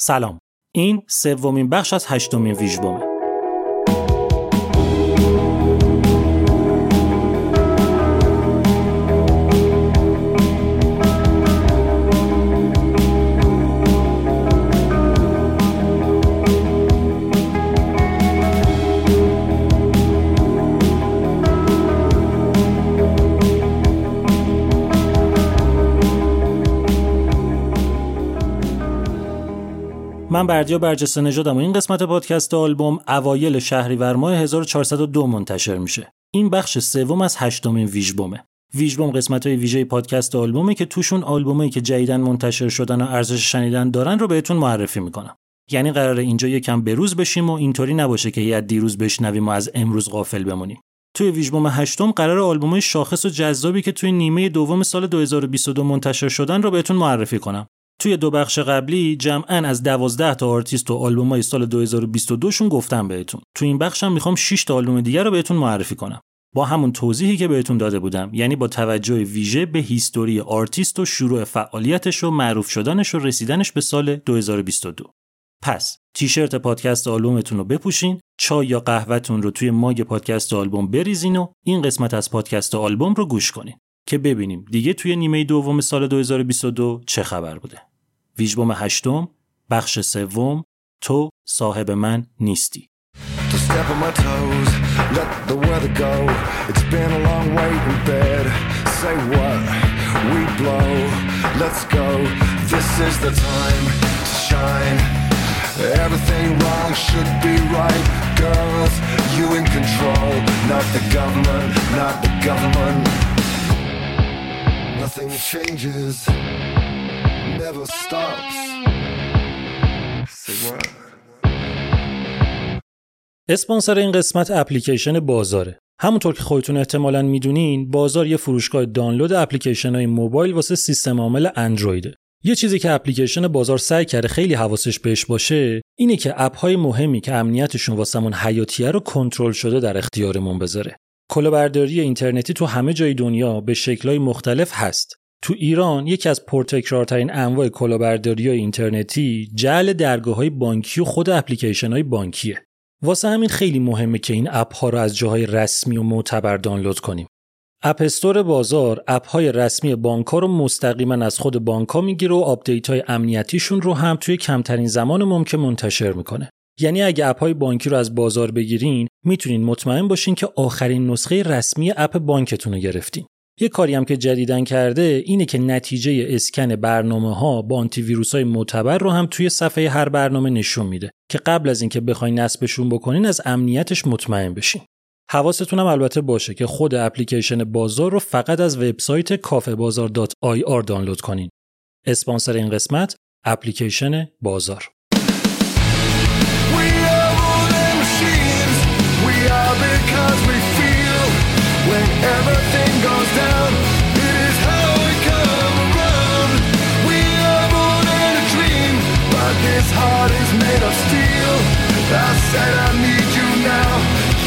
سلام. این سومین بخش از هشتمین ویژبومه من بردیا برجسته نژادم و این قسمت پادکست آلبوم اوایل شهریور ماه 1402 منتشر میشه. این بخش سوم از هشتمین ویژبومه. ویژبوم قسمت های ویژه پادکست آلبومه که توشون آلبومایی که جدیدن منتشر شدن و ارزش شنیدن دارن رو بهتون معرفی می‌کنم. یعنی قراره اینجا یکم بروز بشیم و اینطوری نباشه که یه دیروز بشنویم و از امروز غافل بمونیم. توی ویژبوم هشتم قرار آلبومای شاخص و جذابی که توی نیمه دوم سال 2022 منتشر شدن رو بهتون معرفی کنم. توی دو بخش قبلی جمعا از 12 تا آرتیست و آلبومای سال 2022 شون گفتم بهتون. تو این بخشم می‌خوام 6 تا آلبوم دیگر رو بهتون معرفی کنم. با همون توضیحی که بهتون داده بودم یعنی با توجه ویژه به history artist و شروع فعالیتش و معروف شدنش و رسیدنش به سال 2022 پس تیشرت پادکست آلبومتون رو بپوشین چای یا قهوهتون رو توی ماگ پادکست آلبوم بریزین و این قسمت از پادکست آلبوم رو گوش کنین که ببینیم دیگه توی نیمه دوم سال 2022 چه خبر بوده ویژبوم هشتم بخش سوم تو صاحب من نیستی step on my toes. Let the weather go. It's been a long wait in bed. Say what? We blow. Let's go. This is the time to shine. Everything wrong should be right. Girls, you in control. Not the government, not the government. Nothing changes. Never stops. Say what? اسپانسر این قسمت اپلیکیشن بازاره. همونطور که خودتون احتمالاً می‌دونین، بازار یه فروشگاه دانلود اپلیکیشن های موبایل واسه سیستم عامل اندرویده. یه چیزی که اپلیکیشن بازار سعی کرده خیلی حواسش بهش باشه، اینه که اپ های مهمی که امنیتشون واسمون حیاتیه رو کنترل شده در اختیارمون بذاره. کلاهبرداری اینترنتی تو همه جای دنیا به شکل‌های مختلف هست. تو ایران یکی از پرتکرارترین انواع کلاهبرداری اینترنتی جعل درگاه های بانکی و خود اپلیکیشن های بانکیه. واسه همین خیلی مهمه که این اپ ها رو از جاهای رسمی و معتبر دانلود کنیم. اپ استور بازار اپ های رسمی بانک ها رو مستقیما از خود بانک ها می‌گیره و آپدیت های امنیتیشون رو هم توی کمترین زمان ممکن منتشر می‌کنه. یعنی اگه اپ های بانکی رو از بازار بگیرین می‌تونین مطمئن باشین که آخرین نسخه رسمی اپ بانکتون رو گرفتین. یه کاری هم که جدیدن کرده اینه که نتیجه اسکن برنامه ها با آنتی ویروس های معتبر رو هم توی صفحه هر برنامه نشون میده که قبل از اینکه بخواین نصبشون بکنین از امنیتش مطمئن بشین. حواستون هم البته باشه که خود اپلیکیشن بازار رو فقط از وبسایت کافهبازار.ir دانلود کنین. اسپانسر این قسمت اپلیکیشن بازار. We are This heart is made of steel. I said I need you now.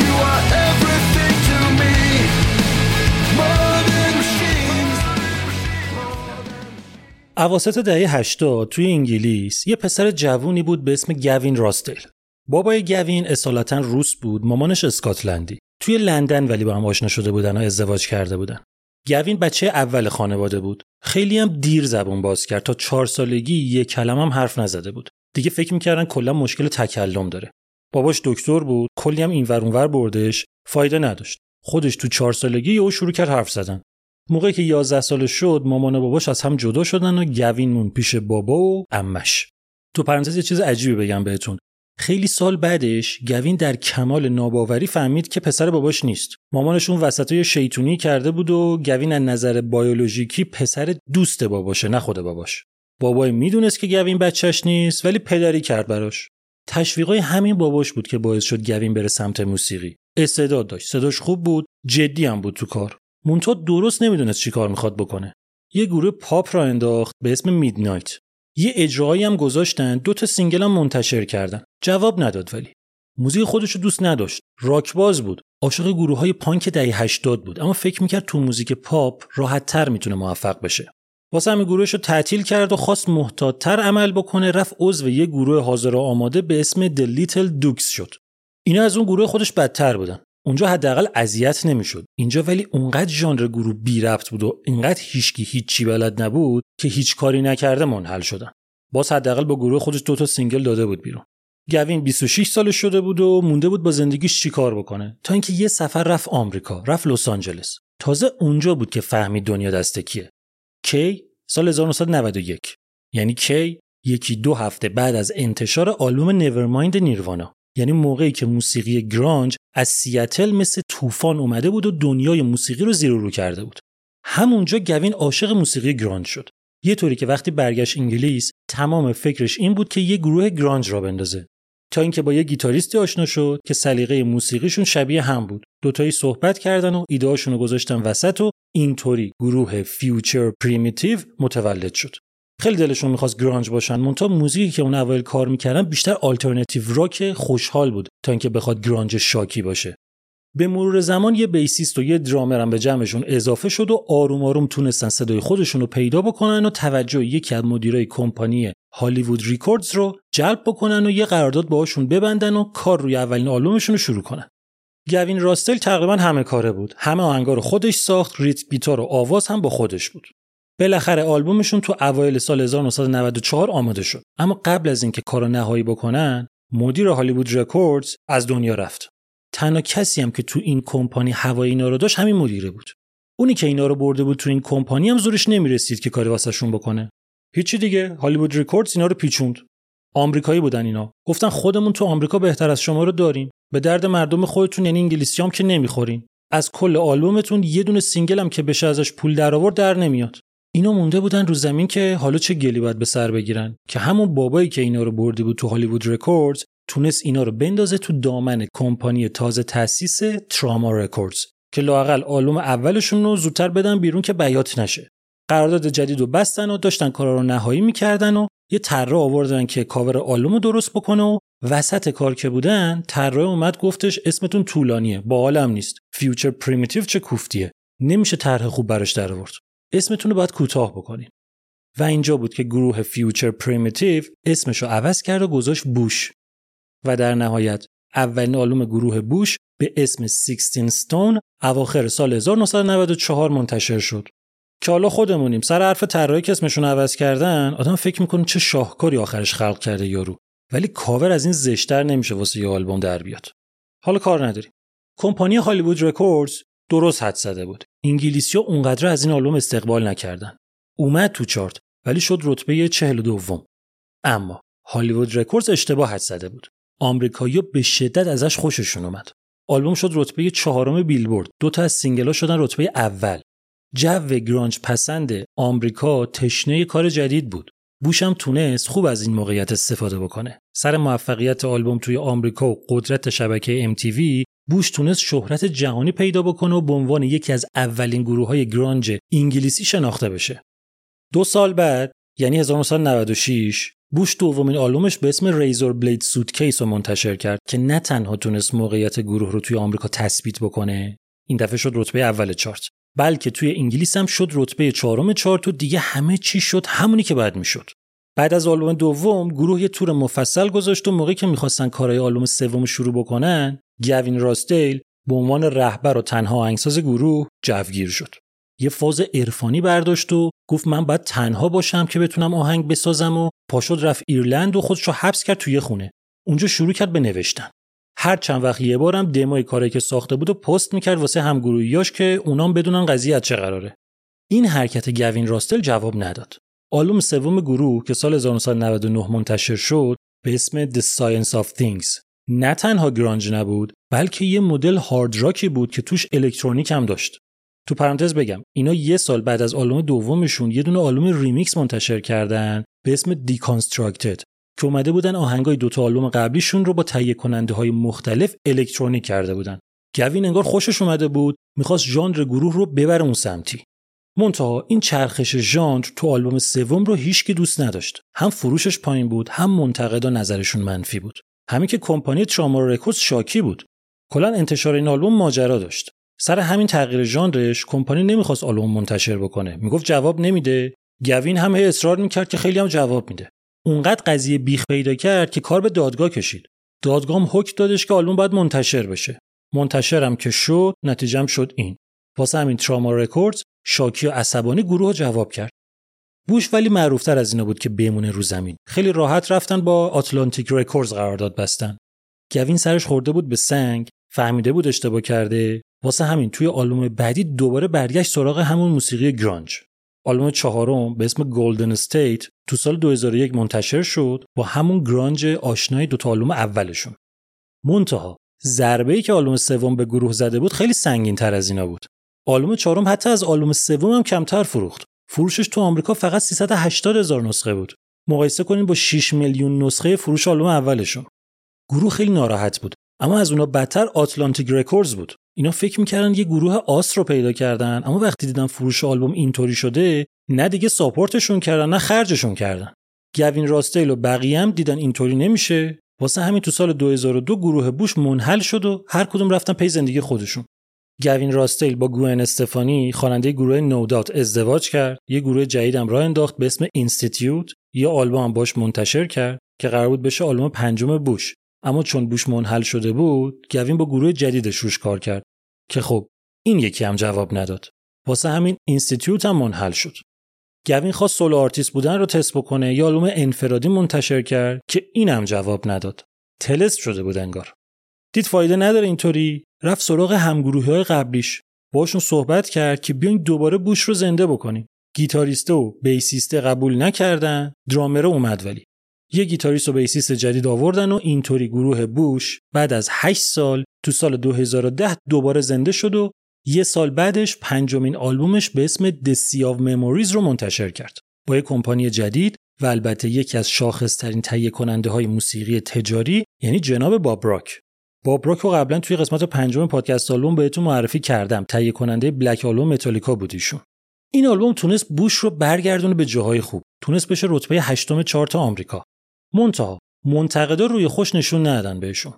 You are everything to me. اواسط دهه 80 توی انگلیس یه پسر جوونی بود به اسم گوین راستل. بابای گوین اصالتا روس بود، مامانش اسکاتلندی. توی لندن ولی با هم آشنا شده بودن و ازدواج کرده بودن. گوین بچه اول خانواده بود. خیلی هم دیر زبون باز کرد تا چهار سالگی یه کلمه هم حرف نزده بود. دیگه فکر می‌کردن کلا مشکل تکلم داره. باباش دکتر بود، کلی هم اینور اونور بردش، فایده نداشت. خودش تو چهار سالگی او شروع کرد حرف زدن. موقعی که 11 ساله شد مامان و باباش از هم جدا شدن و گوین مون پیش بابا و امش تو پرانتز یه چیز عجیبی بگم بهتون خیلی سال بعدش گوین در کمال ناباوری فهمید که پسر باباش نیست مامانشون وسطای شیطونی کرده بود و گوین از نظر بیولوژیکی پسر دوست باباشه نه خود باباش بابای می‌دونست که گوین بچهش نیست ولی پدری کرد براش تشویقای همین باباش بود که باعث شد گوین بره سمت موسیقی استعداد داشت صداش خوب بود جدی هم بود تو کار منتها درست نمی‌دونست چی کار می‌خواد بکنه. یه گروه پاپ راه انداخت به اسم Midnight. یه اجرایی هم گذاشتن دو تا single هم منتشر کردن. جواب نداد ولی. موزیک خودش رو دوست نداشت. راک باز بود. عاشق گروه های پانک دهه 80 بود اما فکر می‌کرد تو موزیک پاپ راحت تر می‌تونه موفق بشه. واسه همین گروهش رو تعطیل کرد و خواست محتاطتر عمل بکنه. رفت عضو یه گروه حاضر و آماده به اسم The Little Dukes شد. اینا از اون گروه خودش بدتر بودن. اونجا حداقل اذیت نمی‌شد. اینجا ولی اونقدر ژانر گروه بی ربط بود و اینقدر هیچکی هیچی بلد نبود که هیچ کاری نکرده منحل شدن. باز حداقل با گروه خودش دوتا single داده بود بیرون. گوین 26 سالش شده بود و مونده بود با زندگیش چیکار بکنه. تا اینکه یه سفر رفت آمریکا رفت لس آنجلس. تازه اونجا بود که فهمید دنیا دست کیه. کی سال 1991 یعنی کی یکی دو هفته بعد از انتشار آلبوم Nevermind نیروانا یعنی موقعی که موسیقی گرانج از سیاتل مثل طوفان اومده بود و دنیای موسیقی رو زیر رو کرده بود. همونجا گوین عاشق موسیقی گرانج شد. یه طوری که وقتی برگشت انگلیس تمام فکرش این بود که یه گروه گرانج راه بندازه. تا اینکه با یه گیتاریستی آشنا شد که سلیقه موسیقیشون شبیه هم بود. دوتایی صحبت کردن و ایدهاشون رو گذاشتن وسط و اینطوری گروه Future Primitive متولد شد. خیلی دلشون می‌خواست گرانج باشن منتها موزیکی که اون اول کار می‌کردن بیشتر alternative rock خوشحال بود تا اینکه بخواد گرانج شاکی باشه به مرور زمان یه bassist و یه درامر هم به جمعشون اضافه شد و آروم آروم تونستن صدای خودشون رو پیدا بکنن و توجه یکی از مدیرای کمپانی Hollywood Records رو جلب بکنن و یه قرارداد باهاشون ببندن و کار روی اولین آلبومشون رو شروع کنن. گوین راسدیل تقریبا همه کاره بود. همه آهنگا رو خودش ساخت، ریتم گیتار و آواز هم با خودش بود. بالاخره آلبومشون تو اوایل سال 1994 آماده شد اما قبل از اینکه کارو نهایی بکنن مدیر Hollywood Records از دنیا رفت تنها کسی هم که تو این کمپانی هوای اینا رو داشت همین مدیره بود. اونی که اینا رو برده بود تو این کمپانی هم زورش نمی‌رسید که کاری واسهشون بکنه. هیچی دیگه. Hollywood Records اینا رو پیچوند. آمریکایی بودن اینا. گفتن خودمون تو آمریکا بهتر از شما رو داریم. به درد مردم خودتون یعنی انگلیسی هم که نمی‌خورین. از کل آلبومتون یه دونه single هم که بشه ازش پول در آورد در نمیاد. اینا مونده بودن رو زمین که حالا چه گلی باید به سر بگیرن؟ که همون بابایی که اینا رو برده بود تو Hollywood Records تونست اینا رو بندازه تو دامن کمپانی تازه تأسیس Trauma Records که لاقل آلبوم اولشون رو زودتر بدن بیرون که بیات نشه. قرارداد جدید رو بستن و داشتن کارا رو نهایی می‌کردن و یه طراح آوردن که کاور آلبوم رو درست بکنه و وسط کار که بودن طراح اومد گفتش اسمتون طولانیه با حالم نیست. Future Primitive چه کوفتیه؟ نمیشه طرح خوب براش در آورد. اسمتون رو باید کوتاه بکنین. و اینجا بود که گروه Future Primitive اسمش رو عوض کرد و گذاشت Bush. و در نهایت اولین آلبوم گروه Bush به اسم 16 Stone اواخر سال 1994 منتشر شد. که حالا خودمونیم سر حرف طراحی که اسمشون عوض کردن آدم فکر می‌کنه چه شاهکاری آخرش خلق کرده یارو. ولی کاور از این زشتر نمیشه واسه یه آلبوم در بیاد. حالا کار نداریم. کمپانی Hollywood Records درست حدس زده بود. انگلیسی ها اونقدر از این آلبوم استقبال نکردن. اومد تو چارت ولی شد رتبه چهل دوم. اما Hollywood Records اشتباه حدس زده بود. آمریکایی‌ها به شدت ازش خوششون اومد. آلبوم شد رتبه چهارم بیلبورد. دو تا از single ها شدن رتبه اول. جو گرانج پسند آمریکا تشنه کار جدید بود. Bush هم تونست خوب از این موقعیت استفاده بکنه. سر موفقیت آلبوم توی آمریکا و قدرت شبکه MTV Bush تونست شهرت جهانی پیدا بکنه و به عنوان یکی از اولین گروه های گرانج انگلیسی شناخته بشه. دو سال بعد یعنی 1996 Bush دومین آلبومش به اسم Razorblade Suitcase رو منتشر کرد که نه تنها تونست موقعیت گروه رو توی آمریکا تثبیت بکنه این دفعه شد رتبه اول چارت بلکه توی انگلیس هم شد رتبه چهارم چارت و دیگه همه چی شد همونی که باید می‌شد. بعد از آلبوم دوم گروه یه تور مفصل گذاشت و موقعی که می‌خواستن کارهای آلبوم سوم شروع بکنن گوین راسدیل به عنوان رهبر و تنها آهنگساز گروه جوگیر شد. یه فاز عرفانی برداشت و گفت من باید تنها باشم که بتونم آهنگ بسازم و پاشد رفت ایرلند و خودش رو حبس کرد توی خونه. اونجا شروع کرد به نوشتن. هر چند وقت یه بارم دموی کاری که ساخته بود و پست می‌کرد واسه همگروهیاش که اونام بدونن قضیه از چه قراره. این حرکت گوین راستل جواب نداد. آلبوم سوم گروه که سال 1999 منتشر شد به اسم The Science of Things. نه تنها گرانج نبود بلکه یه مدل هارد راکی بود که توش الکترونیک هم داشت. تو پرانتز بگم اینا یه سال بعد از آلبوم دومشون یه دونه آلبوم ریمیکس منتشر کردن به اسم Deconstructed که اومده بودن آهنگای دوتا آلبوم قبلیشون رو با تهیه کننده های مختلف الکترونیک کرده بودن. گوین انگار خوشش اومده بود می‌خواست ژانر گروه رو ببره اون سمتی. منتها این چرخش ژانر تو آلبوم سوم رو هیچکی دوست نداشت. هم فروشش پایین بود هم منتقدا نظرشون منفی بود. همین که کمپانی Trauma Record شاکی بود. کلا انتشار این آلبوم ماجرا داشت. سر همین تغییر ژانرش کمپانی نمی‌خواست آلبوم منتشر بکنه. می‌گفت جواب نمیده. گوین هم هی اصرار می‌کرد که خیلی هم جواب میده. اونقدر قضیه بیخ پیدا کرد که کار به دادگاه کشید. دادگاه هم حکم دادش که آلبوم باید منتشر بشه. منتشرم که شد نتیجهم شد این. واسه همین Trauma Records شاکی و عصبانی گروه جواب کرد. بوش ولی معروفتر از اینا بود که بمونه رو زمین. خیلی راحت رفتن با Atlantic Records قرارداد بستن. گوین سرش خورده بود به سنگ. فهمیده بود اشتباه کرده؟ واسه همین توی آلبوم بعدی دوباره برگشت سراغ همون موسیقی گرانج. آلبوم چهارم به اسم Golden State تو سال 2001 منتشر شد با همون گرانج آشنای دو تا آلبوم اولشون. منتها ضربه که آلبوم سوم به گروه زده بود خیلی سنگین تر از اینا بود. آلبوم چهارم حتی از آلبوم سوم هم کمتر فروخت. فروشش تو آمریکا فقط 380 هزار نسخه بود. مقایسه کنیم با 6 میلیون نسخه فروش آلبوم اولشون. گروه خیلی ناراحت بود. اما از اونا بدتر Atlantic Records بود. اینا فکر می‌کردن یه گروه آس رو پیدا کردن اما وقتی دیدن فروش آلبوم اینطوری شده نه دیگه support شون کردن نه خرجشون کردن. گوین راسدیل و بقیه هم دیدن اینطوری نمیشه. واسه همین تو سال 2002 گروه بوش منحل شد و هر کدوم رفتن پی زندگی خودشون. گوین راسدیل با گوئن استفانی خواننده گروه No Doubt ازدواج کرد. یه گروه جدیدم راه انداخت به اسم Institute یه آلبوم باش منتشر کرد که قرار بود بشه آلبوم پنجم بوش. اما چون بوش منحل شده بود گوین با گروه جدیدش روش کار کرد که خب این یکی هم جواب نداد. واسه همین Institute هم منحل شد. گوین خواست solo artist بودن رو تست بکنه یه آلبوم انفرادی منتشر کرد که اینم جواب نداد. طلسم شده بود انگار. دید فایده نداره اینطوری رفت سراغ همگروهی های قبلیش. باشون صحبت کرد که بیاین دوباره بوش رو زنده بکنیم. گیتاریسته و بیسیسته قبول نکردن درامره اومد ولی. یه گیتاریست و بیسیست جدید آوردن و اینطوری گروه بوش بعد از 8 سال تو سال 2010 دوباره زنده شد و یه سال بعدش پنجمین آلبومش به اسم The Sea of Memories رو منتشر کرد. با یک کمپانی جدید و البته یکی از شاخصترین تهیه کننده های موسیقی تجاری یعنی جناب باب راک. رو قبلا توی قسمت پنجم پادکست آلبوم بهتون معرفی کردم. تهیه کننده Black Album متالیکا بود ایشون. این آلبوم تونست بوش رو برگردونه به جاهای خوب. تونست بشه رتبه هشتم چارت آمریکا. منتها منتقدا روی خوش نشون ندادن بهشون.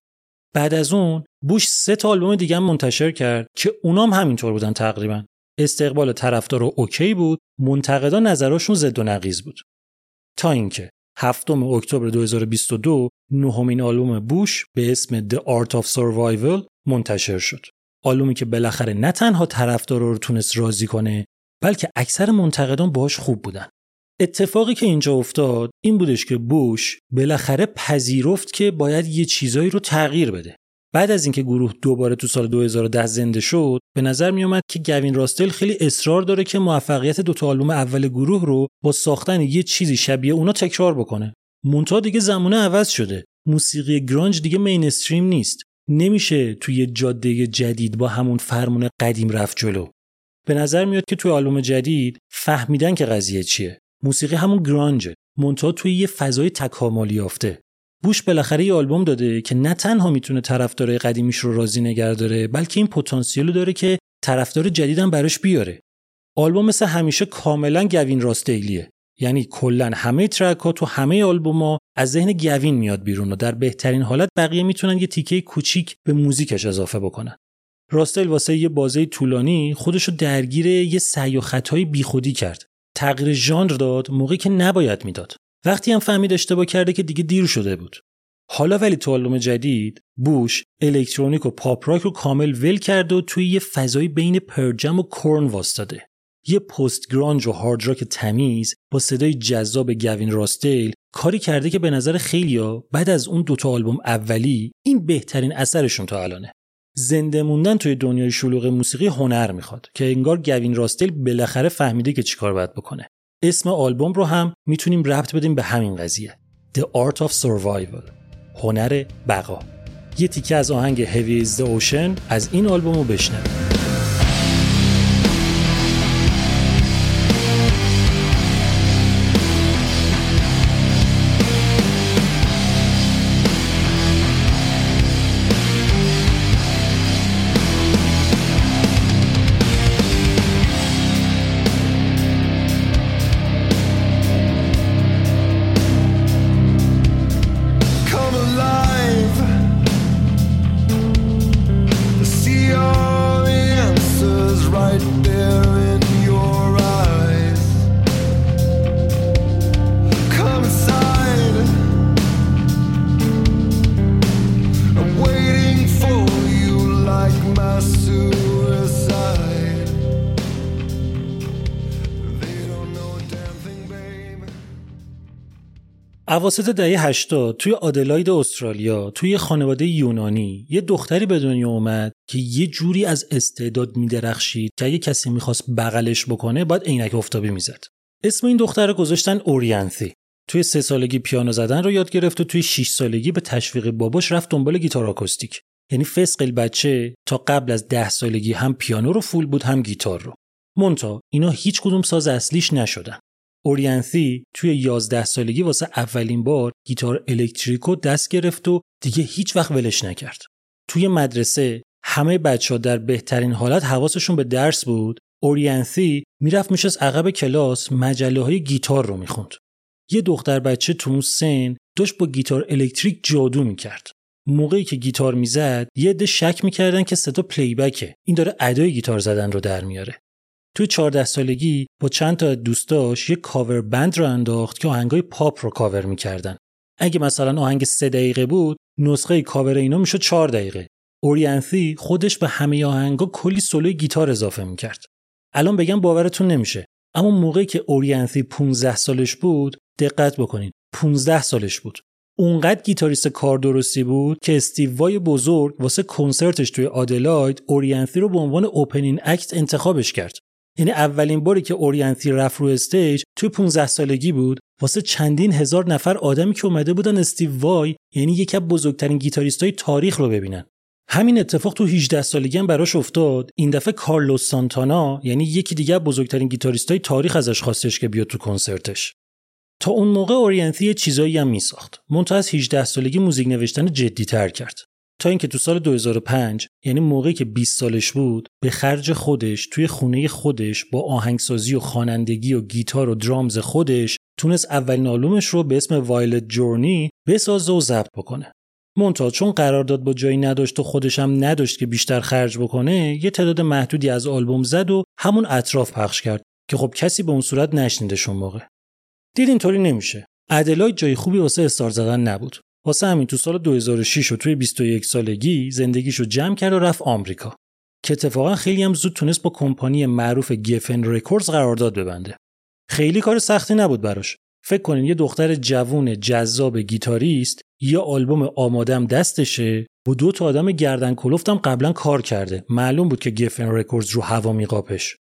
بعد از اون بوش سه تا آلبوم دیگه منتشر کرد که اونام همینطور بودن تقریبا. استقبال طرفدار اوکی بود منتقدا نظراشون زد و نقیز بود. تا اینکه هفتم اکتبر 2022 نهمین آلبوم بوش به اسم The Art of Survival منتشر شد. آلبومی که بالاخره نه تنها طرفدارا رو تونست راضی کنه بلکه اکثر منتقدان باهاش خوب بودن. اتفاقی که اینجا افتاد این بودش که بوش بالاخره پذیرفت که باید یه چیزایی رو تغییر بده. بعد از اینکه گروه دوباره تو سال 2010 زنده شد به نظر می اومد که گوین راستل خیلی اصرار داره که موفقیت دو تا آلبوم اول گروه رو با ساختن یه چیزی شبیه اونا تکرار بکنه. مونتا دیگه زمانه عوض شده. موسیقی گرانج دیگه مینستریم نیست. نمیشه توی جاده جدید با همون فرمون قدیم رفت جلو. به نظر میاد که توی آلبوم جدید فهمیدن که قضیه چیه. موسیقی همون گرانجه. مونتا توی یه فضای تکاملی یافته. بوش بالاخره یه آلبوم داده که نه تنها می‌تونه طرفدارای قدیمیش رو راضی نگه داره بلکه این پتانسیل داره که طرفدار جدیدم براش بیاره. آلبوم مثل همیشه کاملا گوین راستیلیه یعنی کلا همه ترک ها تو همه آلبوما از ذهن گوین میاد بیرون و در بهترین حالت بقیه می‌تونن یه تیکه کوچیک به موزیکش اضافه بکنن. راستل واسه یه بازه طولانی خودشو درگیر یه سعی و بیخودی کرد. تغییر ژانر داد موقعی که نباید می‌داد. وقتی هم فهمید اشتباه کرده که دیگه دیر شده بود. حالا ولی تو آلبوم جدید بوش الکترونیک و پاپ راک رو کامل ول کرده و توی یه فضایی بین پرجم و کورن واستاده. یه پست گرانج و هارد راک تمیز با صدای جذاب گوین راستیل کاری کرده که به نظر خیلیا بعد از اون دوتا آلبوم اولی این بهترین اثرشون تا الانه. زنده موندن توی دنیای شلوغ موسیقی هنر می‌خواد که انگار گوین راستیل بالاخره فهمیده که چیکار باید بکنه. اسم آلبوم رو هم می‌تونیم ربط بدیم به همین قضیه. The Art of Survival هنر بقا. یه تیکه از آهنگ Heavy is the Ocean از این آلبوم رو بشنویم. اواسط دهه 80 توی آدلاید استرالیا توی خانواده یونانی یه دختری به دنیا اومد که یه جوری از استعداد میدرخشید که اگه کسی می‌خواست بغلش بکنه باید عینک افتابی می‌زد. اسم این دختر رو گذاشتن اورینثی توی سه سالگی پیانو زدن رو یاد گرفت و توی 6 سالگی به تشویق باباش رفت دنبال گیتار آکوستیک. یعنی فسق بچه تا قبل از ده سالگی هم پیانو رو فول بود هم گیتار رو. مونتا اینا هیچ کدوم ساز اصلیش نشدن. اورینثی توی 11 سالگی واسه اولین بار گیتار الکتریکو دست گرفت و دیگه هیچ وقت ولش نکرد. توی مدرسه همه بچه ها در بهترین حالت حواسشون به درس بود. اورینثی می‌رفت می‌شست عقب کلاس مجله های گیتار رو می‌خوند. یه دختر بچه تو اون سن داشت با گیتار الکتریک جادو می‌کرد. موقعی که گیتار می‌زد یه عده شک می‌کردن که صدا playback ه این داره ادای گیتار زدن رو در میاره توی 14 سالگی با چند تا دوستاش یه cover band راه انداخت که آهنگای پاپ رو کاور می‌کردن. اگه مثلا آهنگ سه دقیقه بود، نسخه کاور اینا می‌شد 4 دقیقه. اورینثی خودش به همه آهنگا کلی سولوی گیتار اضافه می‌کرد. الان بگم باورتون نمیشه. اما موقعی که اورینثی 15 سالش بود، دقت بکنین. 15 سالش بود. اونقدر گیتاریست کار درستی بود که استیو وای بزرگ واسه کنسرتش توی آدلاید اورینثی رو به عنوان opening act انتخابش کرد. یعنی اولین باری که اورینتی رفت رو استیج توی 15 سالگی بود. واسه چندین هزار نفر آدمی که اومده بودن استیو وای یعنی یکی از بزرگترین گیتاریستای تاریخ رو ببینن. همین اتفاق تو 18 سالگی هم براش افتاد. این دفعه کارلوس سانتانا یعنی یکی دیگه بزرگترین گیتاریستای تاریخ ازش خواستش که بیاد تو کنسرتش. تا اون موقع اورینتی چیزایی هم میساخت. منتها از 18 سالگی موزیک نوشتن جدی تر کرد. تا اینکه تو سال 2005 یعنی موقعی که 20 سالش بود به خرج خودش توی خونه خودش با آهنگسازی و خوانندگی و گیتار و درامز خودش تونست اولین آلبومش رو به اسم Violet Journey بسازه و ضبط بکنه. مونتا چون قرارداد با جایی نداشت و خودش هم نداشت که بیشتر خرج بکنه یه تعداد محدودی از آلبوم زد و همون اطراف پخش کرد که خب کسی به اون صورت نشنیدش اون موقع. دید اینطوری نمیشه. ادلاید جای خوبی واسه استار زدن نبود. واسه همین تو سال 2006 و توی 21 سالگی زندگیشو جمع کرد و رفت آمریکا که اتفاقا خیلی هم زود تونست با کمپانی معروف گفن رکوردز قرارداد ببنده. خیلی کار سختی نبود براش. فکر کنین یه دختر جوون جذاب گیتاریست یه آلبوم آمادم دستشه با دو تا آدم گردن کلفتم قبلا کار کرده. معلوم بود که Geffen Records رو هوا میقاپش.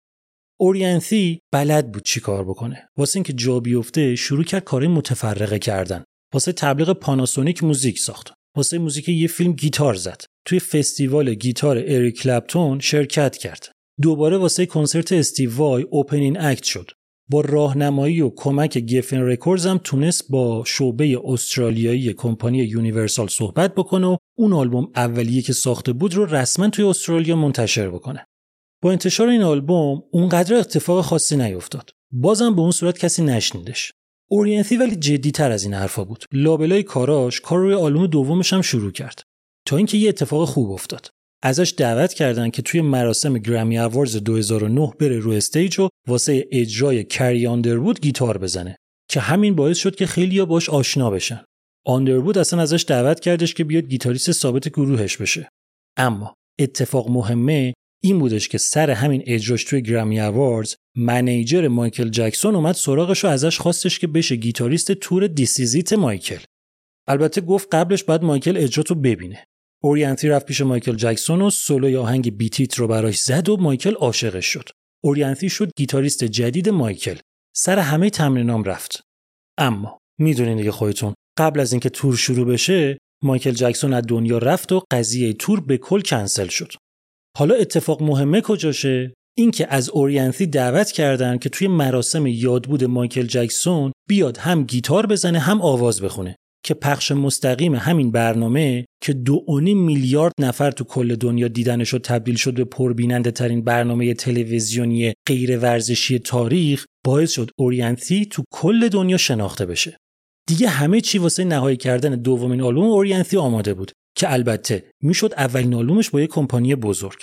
اورینثی بلد بود چی کار بکنه. واسه اینکه جا بیفته شروع کرد کارهای متفرقه کردن. واسه تبلیغ پاناسونیک موزیک ساخت. واسه موزیک یه فیلم گیتار زد. توی فستیوال گیتار اریک کلپتون شرکت کرد. دوباره واسه کنسرت استیو وای opening act شد. با راهنمایی و کمک Geffen Records هم تونست با شعبه استرالیایی کمپانی یونیورسال صحبت بکنه و اون آلبوم اولیه که ساخته بود رو رسما توی استرالیا منتشر بکنه. با انتشار این آلبوم اونقدر اتفاق خاصی نیفتاد بازم به اون صورت کسی نشنیدش اورینتی ولی جدی تر از این حرفا بود. لابلای کاراش کار روی آلبوم دومش هم شروع کرد. تا اینکه یه اتفاق خوب افتاد. ازش دعوت کردن که توی مراسم Grammy Awards 2009 بره رو استیج و واسه اجرای کری آندروود گیتار بزنه. که همین باعث شد که خیلیا باش آشنا بشن. آندروود اصلا ازش دعوت کردش که بیاد گیتاریست ثابت گروهش بشه. اما اتفاق مهمه این بودش که سر همین اجراش توی Grammy Awards manager مایکل جکسون اومد سراغش و ازش خواستش که بشه گیتاریست تور This Is It مایکل. البته گفت قبلش باید مایکل اجرا تو ببینه. اورینتی رفت پیش مایکل جکسون و سولو آهنگ Beat It رو براش زد و مایکل عاشقش شد. اورینتی شد گیتاریست جدید مایکل. سر همه تمرینام رفت. اما می‌دونین دیگه خودتون قبل از اینکه تور شروع بشه مایکل جکسون از دنیا رفت و قضیه تور به کل کنسل شد. حالا اتفاق مهمه کجاشه؟ اینکه از اورینتی دعوت کردن که توی مراسم یادبود مایکل جکسون بیاد هم گیتار بزنه هم آواز بخونه که پخش مستقیم همین برنامه که دو میلیارد نفر تو کل دنیا دیدنش و تبدیل شد به پربیننده ترین برنامه تلویزیونی غیر ورزشی تاریخ باعث شد اورینتی تو کل دنیا شناخته بشه. دیگه همه چی واسه نهایی کردن دومین آلبوم اورینتی آماده بود که البته می‌شد اولین آلبومش با یه کمپانی بزرگ.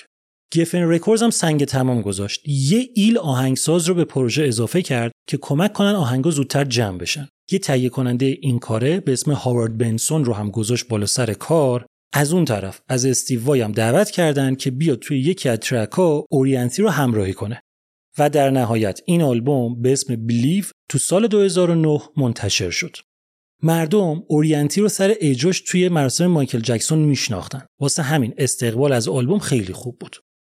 Geffen Records هم سنگ تمام گذاشت. یه ایل آهنگساز رو به پروژه اضافه کرد که کمک کنن آهنگا زودتر جمع بشن. یه تهیه کننده این کاره به اسم هاوارد بنسون رو هم گذاشت بالا سر کار. از اون طرف از استیو وای هم دعوت کردن که بیاد توی یکی از ترکا اورینتی رو همراهی کنه. و در نهایت این آلبوم به اسم Believe تو سال 2009 منتشر شد. مردم اورینتی رو سر اجراش توی مراسم مایکل جکسون میشناختن. واسه همین استقبال از آلبوم خیلی خوب بود.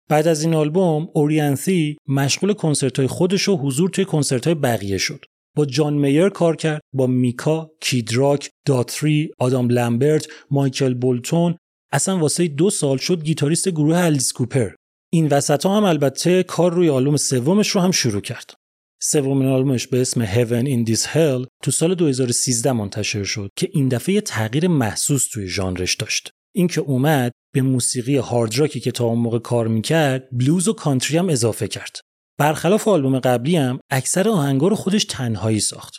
بعد از این آلبوم اورینتی مشغول کنسرت های خودش و حضور توی کنسرت های بقیه شد. با جان میر کار کرد با میکا کید راک داتری آدام لمبرت مایکل بولتون. اصلا واسه دو سال شد گیتاریست گروه الیس کوپر. این وسط ها هم البته کار روی آلبوم سومش رو هم شروع کرد. سومین آلبومش به اسم Heaven in This Hell تو سال 2013 منتشر شد که این دفعه تغییر محسوس توی ژانرش داشت. اینکه اومد به موسیقی هارد راکی که تا اون موقع کار می‌کرد بلوز و کانتری هم اضافه کرد برخلاف آلبوم قبلی هم اکثر آهنگا رو خودش تنهایی ساخت.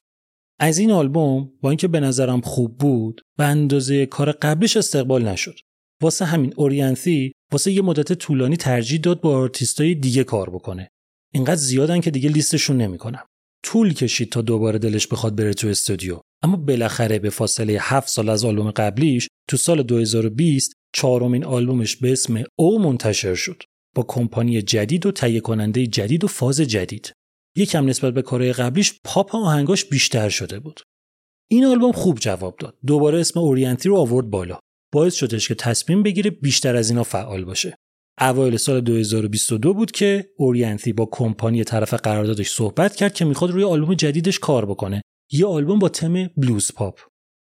از این آلبوم با اینکه به نظرم خوب بود به اندازه کار قبلش استقبال نشد. واسه همین اورینتی واسه یه مدت طولانی ترجیح داد با آرتیستای دیگه کار بکنه. اینقدر زیادن که دیگه لیستشون نمی‌کنم. طول کشید تا دوباره دلش بخواد بره تو استودیو. اما بالاخره به فاصله 7 سال از آلبوم قبلیش تو سال 2020 چهارمین آلبومش به اسم او منتشر شد. با کمپانی جدید و تهیه کننده جدید و فاز جدید. یکم نسبت به کارهای قبلیش پاپ آهنگاش بیشتر شده بود. این آلبوم خوب جواب داد. دوباره اسم اورینتی رو آورد بالا. باعث شدش که تصمیم بگیره بیشتر از اینا فعال باشه. اوایل سال 2022 بود که اورینتی با کمپانی طرف قراردادش صحبت کرد که می‌خواد روی آلبوم جدیدش کار بکنه. یه آلبوم با تم بلوز پاپ.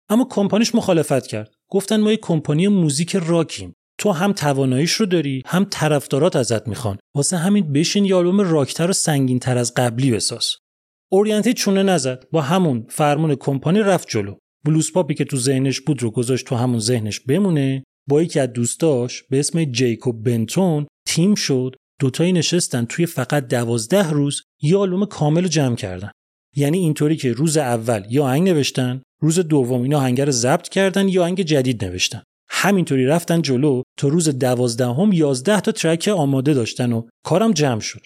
اما کمپانیش مخالفت کرد. گفتن ما یه کمپانی موزیک راکیم. تو هم تواناییش رو داری هم طرفدارات ازت می‌خوان. واسه همین بشین یه آلبوم راکتر و سنگین تر از قبلی بساز. اورینتی چونه نزد. با همون فرمون کمپانی رفت جلو. بلوز پاپی که تو ذهنش بود رو گذاشت تو همون ذهنش بمونه. با یکی از دوستاش به اسم جیکوب بنتون تیم شد. دوتایی نشستن توی فقط دوازده روز یه آلبوم کامل رو جمع کردن. یعنی اینطوری که روز اول یا آهنگ نوشتن روز دوم اینا آهنگ رو ضبط کردن یا آهنگ جدید نوشتن. همینطوری رفتن جلو تا روز دوازدهم یازده تا ترک آماده داشتن و کارم جمع شد.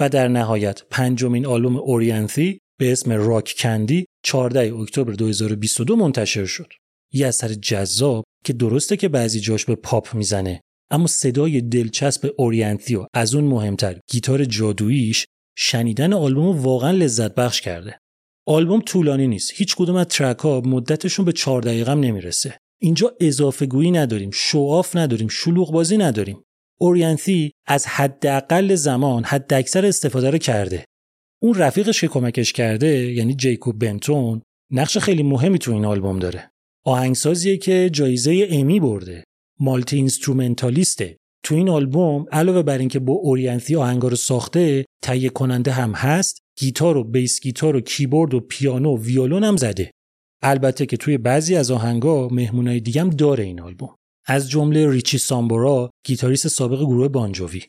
و در نهایت پنجمین آلبوم اورینتی به اسم راک کندی 14 اکتبر 2022 منتشر شد. یه اثر جذاب که درسته که بعضی جاش به پاپ می‌زنه اما صدای دلچسب اورینتی و از اون مهمتر گیتار جادوییش شنیدن آلبوم واقعا لذت بخش کرده. آلبوم طولانی نیست. هیچ کدوم از ترک ها مدتشون به 4 دقیقه نمی‌رسه. اینجا اضافه گویی نداریم شواف نداریم شلوغ بازی نداریم اورینتی از حداقل زمان حد اکثر استفاده رو کرده اون رفیقش که کمکش کرده یعنی جیکوب بنتون نقش خیلی مهمی تو این آلبوم داره آهنگسازیه که جایزه امی برده. multi-instrumentalist ه. تو این آلبوم علاوه بر اینکه با اورینتی آهنگا رو ساخته تهیه کننده هم هست گیتار و bass guitar و کیبورد و پیانو و ویولون هم زده. البته که توی بعضی از آهنگا مهمونای دیگم داره این آلبوم. از جمله ریچی سامبورا گیتاریست سابق گروه بان جووی.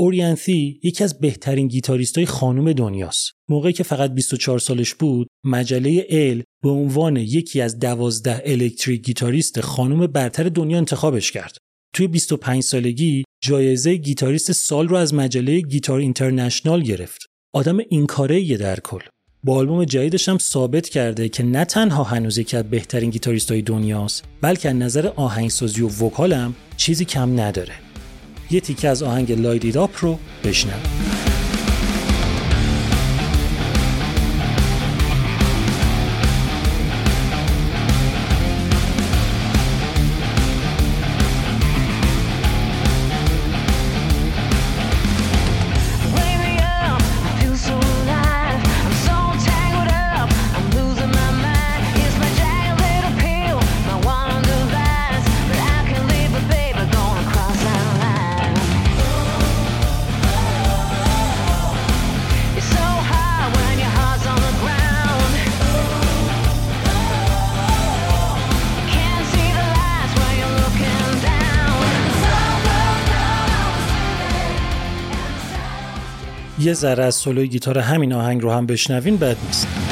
اورینتی یکی از بهترین گیتاریستای خانم دنیاست. موقعی که فقط 24 سالش بود، مجله Elle به عنوان یکی از دوازده electric guitarist خانم برتر دنیا انتخابش کرد. توی 25 سالگی جایزه گیتاریست سال رو از مجله Guitar International گرفت. آدم این کاره یه در کل. با آلبوم جدیدش هم ثابت کرده که نه تنها هنوز یکی از بهترین گیتاریست های دنیاست بلکه از نظر آهنگسازی و vocal هم چیزی کم نداره یه تیکه از آهنگ Light It Up رو بشنویم. یه ذره از سولوی گیتار همین آهنگ رو هم بشنوین بد نیست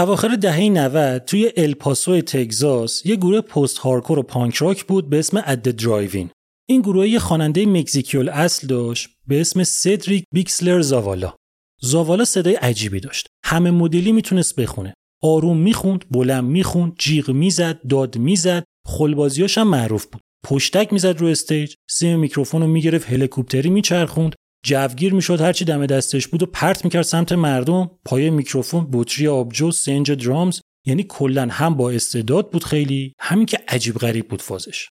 اواخر دهه 90 توی الپاسو تگزاس یه گروه post-hardcore و punk rock بود به اسم At the Drive-In. این گروه یه خواننده مکزیکی‌الاصل داشت به اسم سدریک بیکسلر زاوالا. زاوالا صدای عجیبی داشت. همه مدلی می‌تونست بخونه. آروم می‌خوند، بلند می‌خوند، جیغ می‌زد، داد می‌زد، خلبازیاش هم معروف بود. پشتک می‌زد رو stage، سیم میکروفون رو می‌گرفت هلیکوپتری میچرخوند، جوگیر می‌شد هرچی دم دستش بود و پرت می‌کرد سمت مردم. پای میکروفون بطری آبجو سنج drums. یعنی کلا هم با استعداد بود خیلی همین که عجیب غریب بود فازش.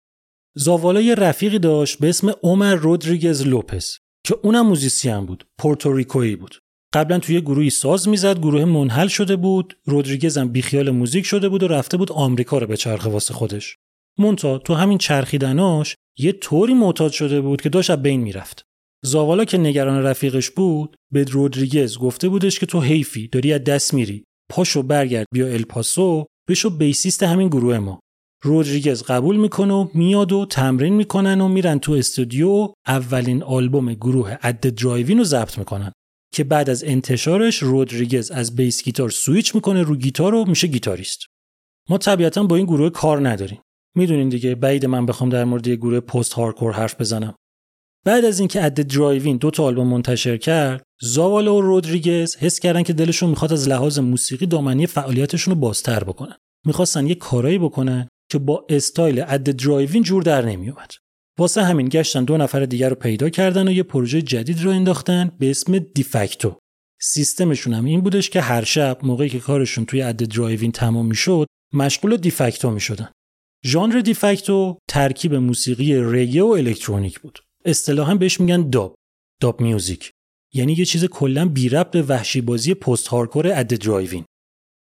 زاوالا یه رفیقی داشت به اسم عمر رودریگز لوپس که اونم موزیسین بود پورتوریکویی بود. قبلا توی گروهی ساز می‌زد گروه منحل شده بود. رودریگز هم بیخیال موزیک شده بود و رفته بود آمریکا رو بچرخه واسه خودش. منتها تو همین چرخیدناش یه طوری معتاد شده بود که داشت بین می‌رفت. زاوالا که نگران رفیقش بود به رودریگز گفته بودش که تو حیفی داری از دست میری. پاشو برگرد بیا الپاسو بشو bassist همین گروه ما. رودریگز قبول می‌کنه و میاد و تمرین می‌کنن و میرن تو استودیو اولین آلبوم گروه At the Drive-In رو ضبط می‌کنن. که بعد از انتشارش رودریگز از bass guitar switch می‌کنه رو گیتار و میشه گیتاریست. ما طبیعتا با این گروه کار نداریم. می‌دونین دیگه بعید من بخوام در مورد گروه post-hardcore حرف بزنم. بعد از اینکه At the Drive-In دو تا آلبوم منتشر کرد زاوالا و رودریگز حس کردن که دلشون می‌خواد از لحاظ موسیقی دامنه‌ی فعالیتشون رو بازتر بکنن. می‌خواستن یه کارایی بکنن که با استایل At the Drive-In جور در نمیومد واسه همین گشتن دو نفر دیگر رو پیدا کردن و یه پروژه جدید رو انداختن به اسم De Facto. سیستمشون هم این بودش که هر شب موقعی که کارشون توی At the Drive-In تمام می‌شد مشغول De Facto می‌شدن. ژانر De Facto ترکیب موسیقی reggae و الکترونیک بود. اصطلاحا بهش میگن dub، dub music. یعنی یه چیز کلا بی ربط به وحشی بازی post-hardcore At the Drive-In.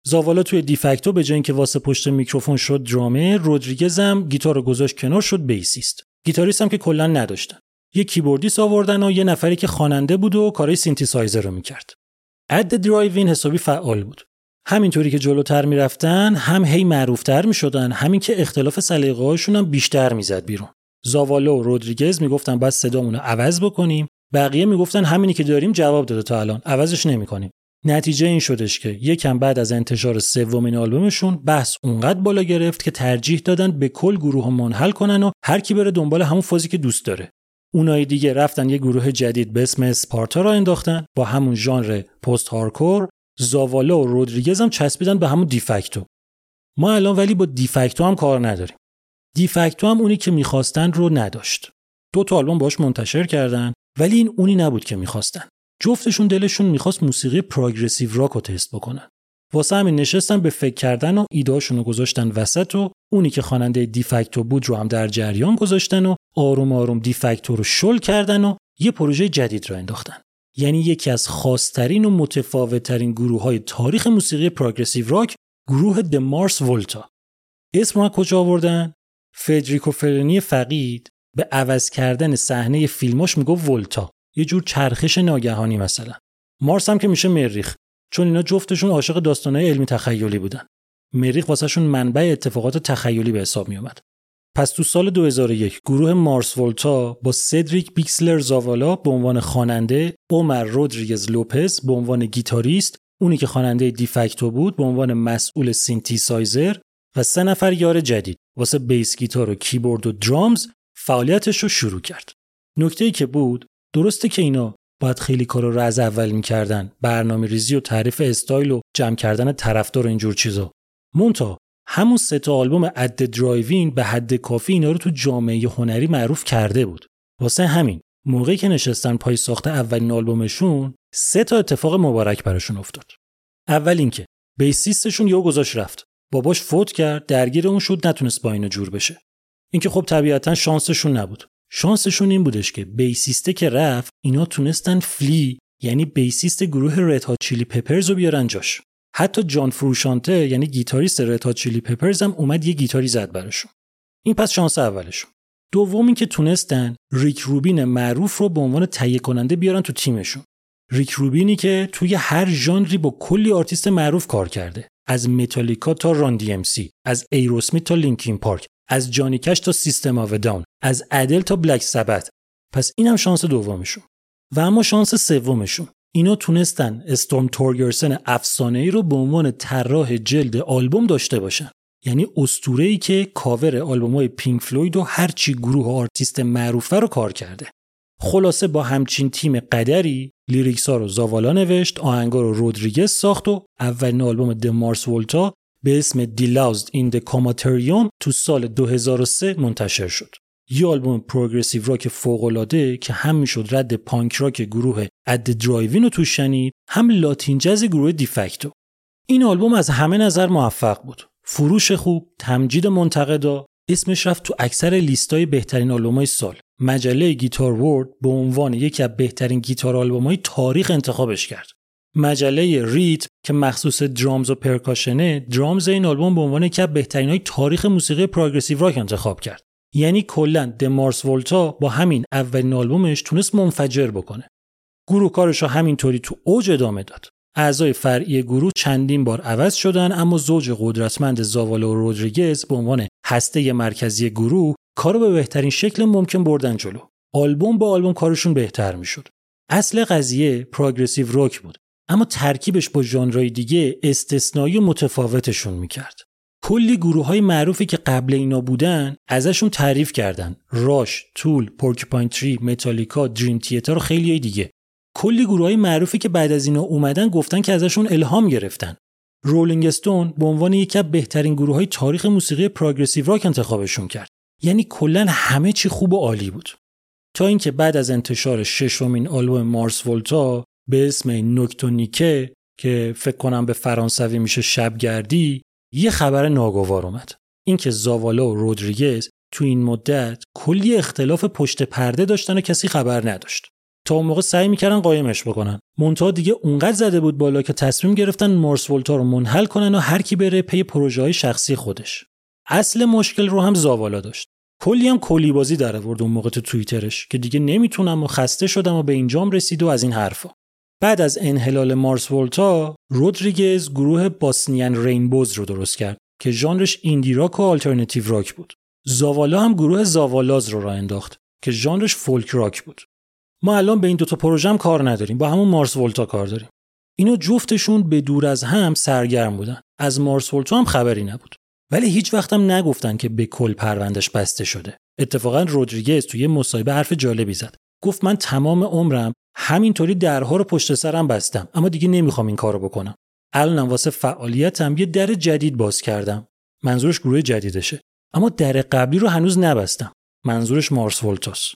زاوالا توی De Facto به جای اینکه وایسه پشت میکروفون شد درامه رودریگز هم گیتار رو گذاشت کنار شد bassist. گیتاریست هم که کلا نداشتن. یه keyboardist آوردن و یه نفری که خواننده بود و کارای سینتیسایزر رو می‌کرد. At the Drive-In حسابی فعال بود. همینطوری که جلوتر می‌رفتن هم هی معروفتر می‌شدن هم اینکه اختلاف سلیقه هم بیشتر می‌زد بیرون. زاوالا و رودریگز می‌گفتن باید صدامون رو عوض بکنیم. بقیه می‌گفتن همینی که داریم جواب داده تا الان. عوضش نمی‌کنیم. نتیجه این شدش که یکم بعد از انتشار سومین آلبومشون بحث اونقدر بالا گرفت که ترجیح دادن به کل گروه منحل کنن و هر کی بره دنبال همون فازی که دوست داره. اونای دیگه رفتن یه گروه جدید به اسم اسپارتا را انداختن با همون ژانر پست هارکور زاوالا و رودریگز هم چسبیدن به همون دیفکتو. ما الان ولی با دیفکتو هم کار نداریم. دیفکتو هم اونی که می‌خواستن رو نداشت. دو تا آلبوم باش منتشر کردن ولی این اونی نبود که می‌خواستن. جفتشون دلشون می‌خواست موسیقی پروگرسیو راک رو تست بکنن. واسه همین نشستن به فکر کردن و ایدهاشون رو گذاشتن وسط و اونی که خواننده دیفکتو بود رو هم در جریان گذاشتن و آروم آروم دیفکتو رو شل کردن و یه پروژه جدید رو انداختن. یعنی یکی از خاصترین و متفاوتترین گروه های تاریخ موسیقی پروگرسیو راک گروه د مارس ولتا اسم کجا آوردن فدریکو فلینی فقید به عوض کردن صحنه فیلماش میگفت volta. یه جور چرخش ناگهانی مثلا. Mars هم که میشه مریخ. چون اینا جفتشون عاشق داستانهای علمی تخیلی بودن. مریخ واسهشون منبع اتفاقات تخیلی به حساب میومد پس تو سال 2001 گروه Mars Volta با سدریک بیکسلر زاوالا به عنوان خواننده، عمر رودریگز لوپز به عنوان گیتاریست، اونی که خواننده De Facto بود به عنوان مسئول سینتی سایزر و سه نفر یار جدید. واسه bass گیتار و کیبورد و drums فعالیتش رو شروع کرد. نکته ای که بود درسته که اینا باید خیلی کارا رو از اول می‌کردن. برنامه ریزی و تعریف استایل و جمع کردن طرفدار و اینجور چیزا. منتها همون سه تا آلبوم At the Drive-In به حد کافی اینا رو تو جامعه هنری معروف کرده بود. واسه همین موقعی که نشستن پای ساخت اولین آلبومشون سه تا اتفاق مبارک براشون افتاد. اول اینکه bassist شون یهو گذاشت رفت. باباش فوت کرد درگیر اون شد نتونست با اینا جور بشه. این که خب طبیعتا شانسشون نبود. شانسشون این بودش که bassist ه که رفت اینا تونستن فلی یعنی bassist گروه Red Hot Chili Peppers رو بیارن جاش. حتی جان فروشانته یعنی گیتاریست Red Hot Chili Peppers هم اومد یه گیتاری زد براشون. این پس شانس اولشون. دوم این که تونستن ریک روبین معروف رو به عنوان تهیه کننده بیارن تو تیمشون. ریک روبینی که توی هر ژانری با کلی آرتیست معروف کار کرده. از متالیکا تا Run-DMC از Aerosmith تا Linkin Park از جانی کش تا System of a Down از ادل تا Black Sabbath. پس اینم شانس دومشون. و اما شانس سومشون. اینا تونستن استورم تورگرسن افسانه ای رو به عنوان طراح جلد آلبوم داشته باشن. یعنی اسطوره ای که کاور آلبوم های Pink Floyd و هرچی گروه و آرتیست معروفه رو کار کرده. خلاصه با همچین تیم قدری lyrics ها رو زاوالا نوشت آهنگا رو رودریگز ساخت و اولین آلبوم The Mars Volta به اسم De-Loused in the Comatorium تو سال 2003 منتشر شد. یه آلبوم progressive rock فوق‌العاده که هم می‌شد رد punk rock گروه At the Drive-In رو توش شنید هم Latin jazz گروه De Facto این آلبوم از همه نظر موفق بود فروش خوب تمجید منتقدا اسمش رفت تو اکثر لیستای بهترین آلبومای سال. مجله Guitar World به عنوان یکی از بهترین گیتار آلبومای تاریخ انتخابش کرد. مجله ریت که مخصوص درامز و پرکاشنه درامز این آلبوم به عنوان یکی از بهترین های تاریخ موسیقی پروگرسیو راک انتخاب کرد. یعنی کلا دمارس ولتا با همین اولین آلبومش تونست منفجر بکنه. گروه کارش رو همینطوری تو اوج ادامه داد. اعضای فرعی گروه چندین بار عوض شدن اما زوج قدرتمند زاوالا و رودریگز به عنوان هسته مرکزی گروه کارو به بهترین شکل ممکن بردن جلو. آلبوم با آلبوم کارشون بهتر می‌شد. اصل قضیه progressive rock بود اما ترکیبش با ژانرهای دیگه استثنایی و متفاوتشون می‌کرد. کلی گروه های معروفی که قبل اینا بودن ازشون تعریف کردن. Rush، Tool، Porcupine Tree، Metallica، Dream Theater و خیلی دیگه. کلی گروه های معروفی که بعد از اینا اومدن گفتن که ازشون الهام گرفتن. Rolling Stone به عنوان یکی از بهترین گروه های تاریخ موسیقی progressive rock انتخابشون کرد. یعنی کلا همه چی خوب و عالی بود. تا اینکه بعد از انتشار ششمین آلبوم مارس ولتا به اسم نوکتونیکه که فکر کنم به فرانسوی میشه شبگردی یه خبر ناگوار اومد. اینکه زاوالا و رودریگز تو این مدت کلی اختلاف پشت پرده داشتن و کسی خبر نداشت. تا اون موقع سعی می‌کردن قایمش بکنن. مونتا دیگه اونقدر زده بود بالا که تصمیم گرفتن مارس ولتا رو منحل کنن و هر کی بره پی پروژه های شخصی خودش. اصل مشکل رو هم زاوالا داشت. کلی هم کلی بازی در آورد اون موقع تو توییترش که دیگه نمی‌تونم و خسته شدم و به اینجام رسید و از این حرفا. بعد از انحلال مارس ولتا رودریگز گروه باسنیان رینبوز رو درست کرد که ژانرش ایندی راک و آلترناتیو راک بود. زاوالا هم گروه زاوالاز رو راه انداخت که ژانرش فولک راک بود. ما الان به این دوتا پروژه هم کار نداریم با همون مارس ولتا کار داریم. اینا جفتشون به دور از هم سرگرم بودن. از مارس ولتا هم خبری نبود. ولی هیچ وقتم نگفتن که به کل پروندش بسته شده. اتفاقا رودریگز توی مصاحبه حرف جالبی زد. گفت من تمام عمرم همینطوری درها رو پشت سرم بستم اما دیگه نمی‌خوام این کارو بکنم. الانم واسه فعالیتم یه در جدید باز کردم. منظورش گروه جدیدشه. اما در قبلی رو هنوز نبستم. منظورش مارس ولتاس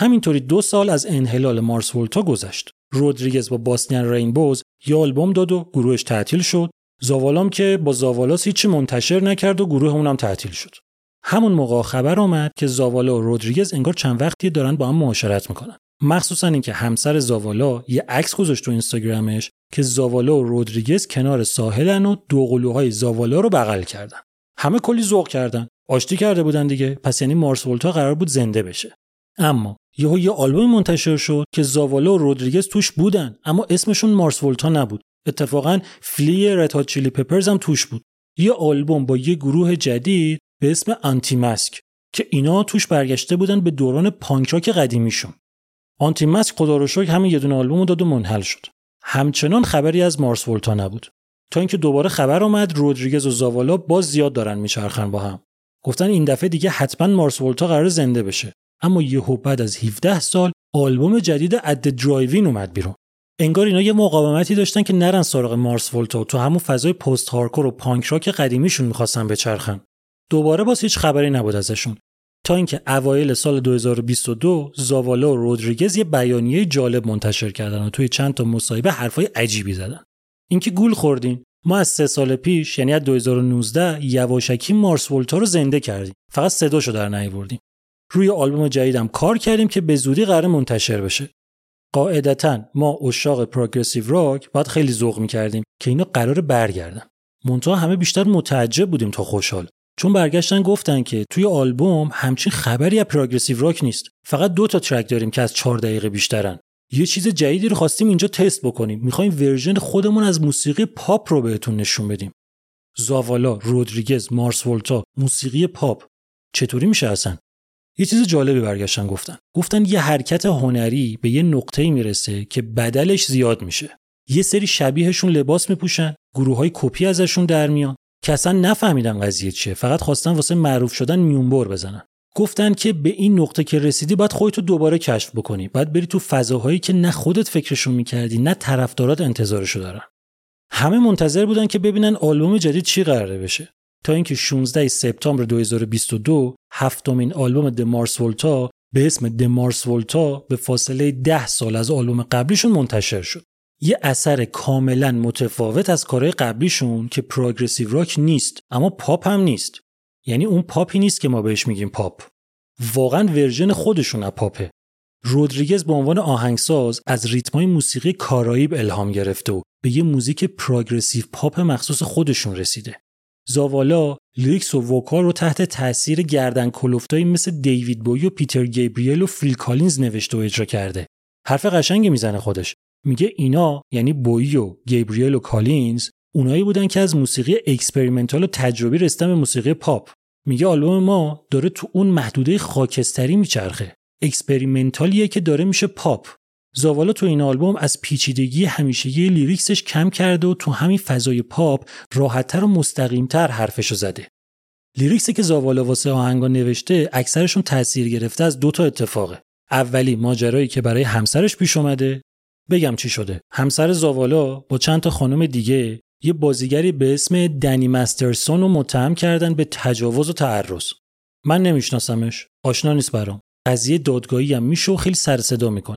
همینطوری دو سال از انحلال مارس ولتا گذشت. رودریگز با باسنیان رینبوز یه آلبوم داد و گروهش تعطیل شد. زاوالام که با زاوالاس هیچی منتشر نکرد و گروه اونم تعطیل شد. همون موقع خبر آمد که زاوالا و رودریگز انگار چند وقتی دارن با هم معاشرت می‌کنن. مخصوصا اینکه همسر زاوالا یه عکس گذاشت تو اینستاگرامش که زاوالا و رودریگز کنار ساحلن و دوقلوهای زاوالا رو بغل کردن. همه کلی ذوق کردن. آشتی کرده بودن دیگه. پس یعنی مارس ولتا قرار بود زنده بشه. اما یهو یه آلبوم منتشر شد که زاوالا و رودریگز توش بودن اما اسمشون مارس ولتا نبود. اتفاقا فلی رد چیلی پپرز هم توش بود. یه آلبوم با یه گروه جدید به اسم Antemasque که اینا توش برگشته بودن به دوران punk rock قدیمیشون. Antemasque خدا رو شکر همین یه دونه آلبوم داد و منحل شد. همچنان خبری از Mars Volta نبود. تا اینکه دوباره خبر آمد رودریگز و زاوالا باز زیاد دارن میچرخن با هم. گفتن این دفعه دیگه حتما Mars Volta قراره زنده بشه. اما یهو بعد از 17 سال آلبوم جدید At the Drive-In اومد بیرون. انگار اینا یه مقاومتی داشتن که نرن سراغ مارس ولتا تو همون فضای پست هارکور و پانک راک قدیمیشون می‌خواستن بچرخن. دوباره باز هیچ خبری نبود ازشون. تا اینکه اوایل سال 2022 زاوالا و رودریگز یه بیانیه جالب منتشر کردن و توی چند تا مصاحبه حرفای عجیبی زدن. اینکه گول خوردین. ما از سه سال پیش یعنی از 2019 یواشکی مارس ولتا رو زنده کردیم. فقط صداشو در نیاوردیم. روی آلبوم جدیدم کار کردیم که به زودی قرار منتشر بشه. قاعدتا ما عشاق progressive rock باید خیلی ذوق می‌کردیم که اینا قراره برگردن منتها همه بیشتر متعجب بودیم تا خوشحال. چون برگشتن گفتن که توی آلبوم همچین خبری از progressive rock نیست. فقط دو تا track داریم که از چهار دقیقه بیشترن. یه چیز جدیدی رو خواستیم اینجا تست بکنیم. می‌خوایم version خودمون از موسیقی پاپ رو بهتون نشون بدیم. زاوالا رودریگز Mars Volta موسیقی پاپ. چطوری میشه اصلا؟ یه چیز جالبی برگشتن گفتن. گفتن یه حرکت هنری به یه نقطه‌ای می‌رسه که بدلش زیاد میشه. یه سری شبیهشون لباس میپوشن گروه های کپی ازشون در میان که نفهمیدن قضیه چیه. فقط خواستن واسه معروف شدن میونبر بزنن. گفتن که به این نقطه که رسیدی باید خودتو دوباره کشف بکنی. باید بری تو فضاهایی که نه خودت فکرشون می‌کردی نه طرفدارات انتظارشو دارن. همه منتظر بودن که ببینن آلبوم جدید چی قراره بشه. تا اینکه 16 سپتامبر 2022 هفتمین آلبوم The Mars Volta به اسم The Mars Volta به فاصله 10 سال از آلبوم قبلیشون منتشر شد. یه اثر کاملا متفاوت از کارهای قبلیشون که progressive rock نیست اما پاپ هم نیست. یعنی اون پاپی نیست که ما بهش میگیم پاپ. واقعا version خودشون از پاپه. رودریگز به عنوان آهنگساز از ریتمای موسیقی کارائیب الهام گرفته و به یه موزیک progressive pop مخصوص خودشون رسیده. زاوالا lyrics و vocal رو تحت تاثیر گردن کلوفتایی مثل دیوید بوی و پیتر گیبریل و فیل کالینز نوشته و اجرا کرده. حرف قشنگی می‌زنه خودش. میگه اینا یعنی بوی و گیبریل و کالینز اونایی بودن که از موسیقی experimental و تجربی رسیدن به موسیقی پاپ. میگه آلبوم ما داره تو اون محدوده خاکستری میچرخه. experimental یه که داره میشه پاپ. زاوالا تو این آلبوم از پیچیدگی همیشگی lyrics ش کم کرده و تو همین فضای پاپ راحتتر و مستقیمتر حرفشو زده. لیریکسی که زاوالا واسه آهنگا نوشته اکثرشون تاثیر گرفته از دو تا اتفاقه. اولی ماجرایی که برای همسرش پیش اومده. بگم چی شده. همسر زاوالا با چند تا خانم دیگه یه بازیگری به اسم دنی مسترسون رو متهم کردن به تجاوز و تعرض. من نمیشناسمش. آشنا نیست برام. قضیه دادگاهی هم میشه و خیلی سر صدا می‌کنه.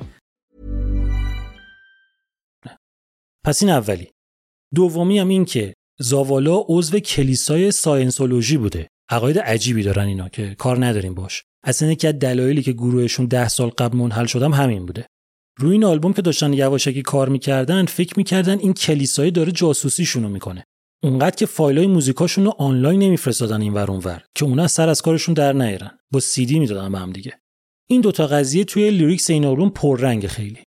پس این اولی. دومی هم این که زاوالا عضو کلیسای ساینسولوژی بوده. عقاید عجیبی دارن اینا که کار نداریم باش. اصلا یکی از دلایلی که گروهشون ده سال قبل منحل شدم همین بوده. روی این آلبوم که داشتن یواشکی کار می‌کردن فکر می‌کردن این کلیسای داره جاسوسیشونو می‌کنه. اونقدر که فایلای موزیکاشون رو آنلاین نمیفرستادن این ور اونور که اونا سر از کارشون در نیارن. با سیدی می‌دادن به هم دیگه. این دوتا قضیه توی lyrics این آلبوم پررنگ خیلی.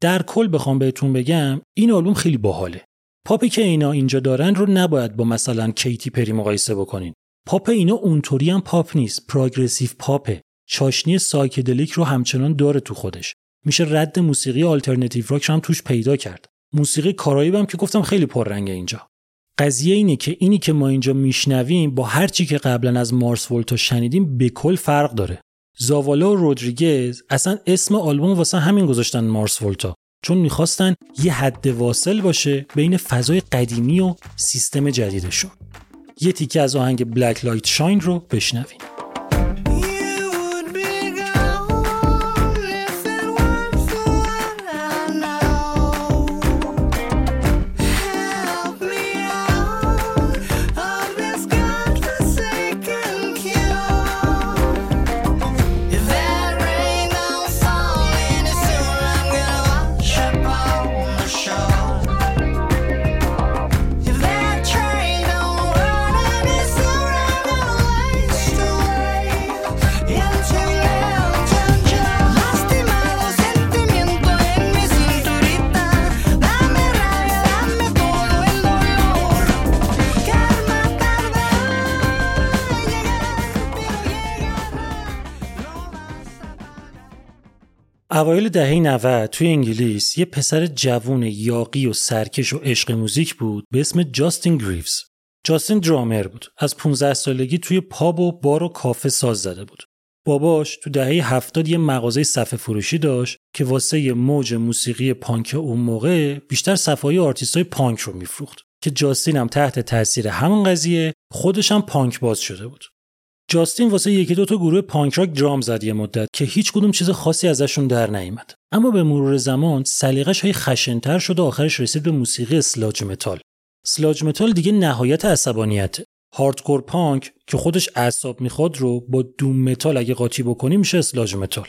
در کل بخوام بهتون بگم این آلبوم خیلی باحاله. پاپی که اینا اینجا دارن رو نباید با مثلا کیتی پری مقایسه بکنین. پاپ اینا اونطوری هم پاپ نیست progressive pop ه. چاشنی psychedelic رو همچنان داره تو خودش. میشه رد موسیقی alternative rock هم توش پیدا کرد. موسیقی کارایی هم که گفتم خیلی پررنگه اینجا. قضیه اینه که اینی که ما اینجا میشنویم با هر چی که قبلا از Mars Volta شنیدیم به کل فرق داره. زاوالا و رودریگز اصلا اسم آلبوم واسه همین گذاشتن مارس ولتا. چون می‌خواستن یه حد واصل باشه بین فضای قدیمی و سیستم جدیدشون. یه تیکه از آهنگ بلک لایت شاین رو بشنویم. اوایل دهه 90 توی انگلیس یه پسر جوون یاغی و سرکش و عشق موزیک بود به اسم جاستین گریوز. جاستین درامر بود. از 15 سالگی توی pub و بار و کافه ساز زده بود. باباش تو دهه هفتاد یه مغازه صفحه فروشی داشت که واسه یه موج موسیقی پانک اون موقع بیشتر صفایی آرتیست های پانک رو میفروخت که جاستین هم تحت تاثیر همون قضیه خودش هم پانک باز شده بود. جاستین واسه یکی دو تا گروه punk rock drum زد یه مدت که هیچ کدوم چیز خاصی ازشون در نیامد. اما به مرور زمان سلیقش هی خشنتر شد و آخرش رسید به موسیقی sludge metal. sludge metal دیگه نهایت عصبانیت hardcore punk که خودش اعصاب می‌خواد رو با doom metal اگه قاطی بکنی میشه sludge metal.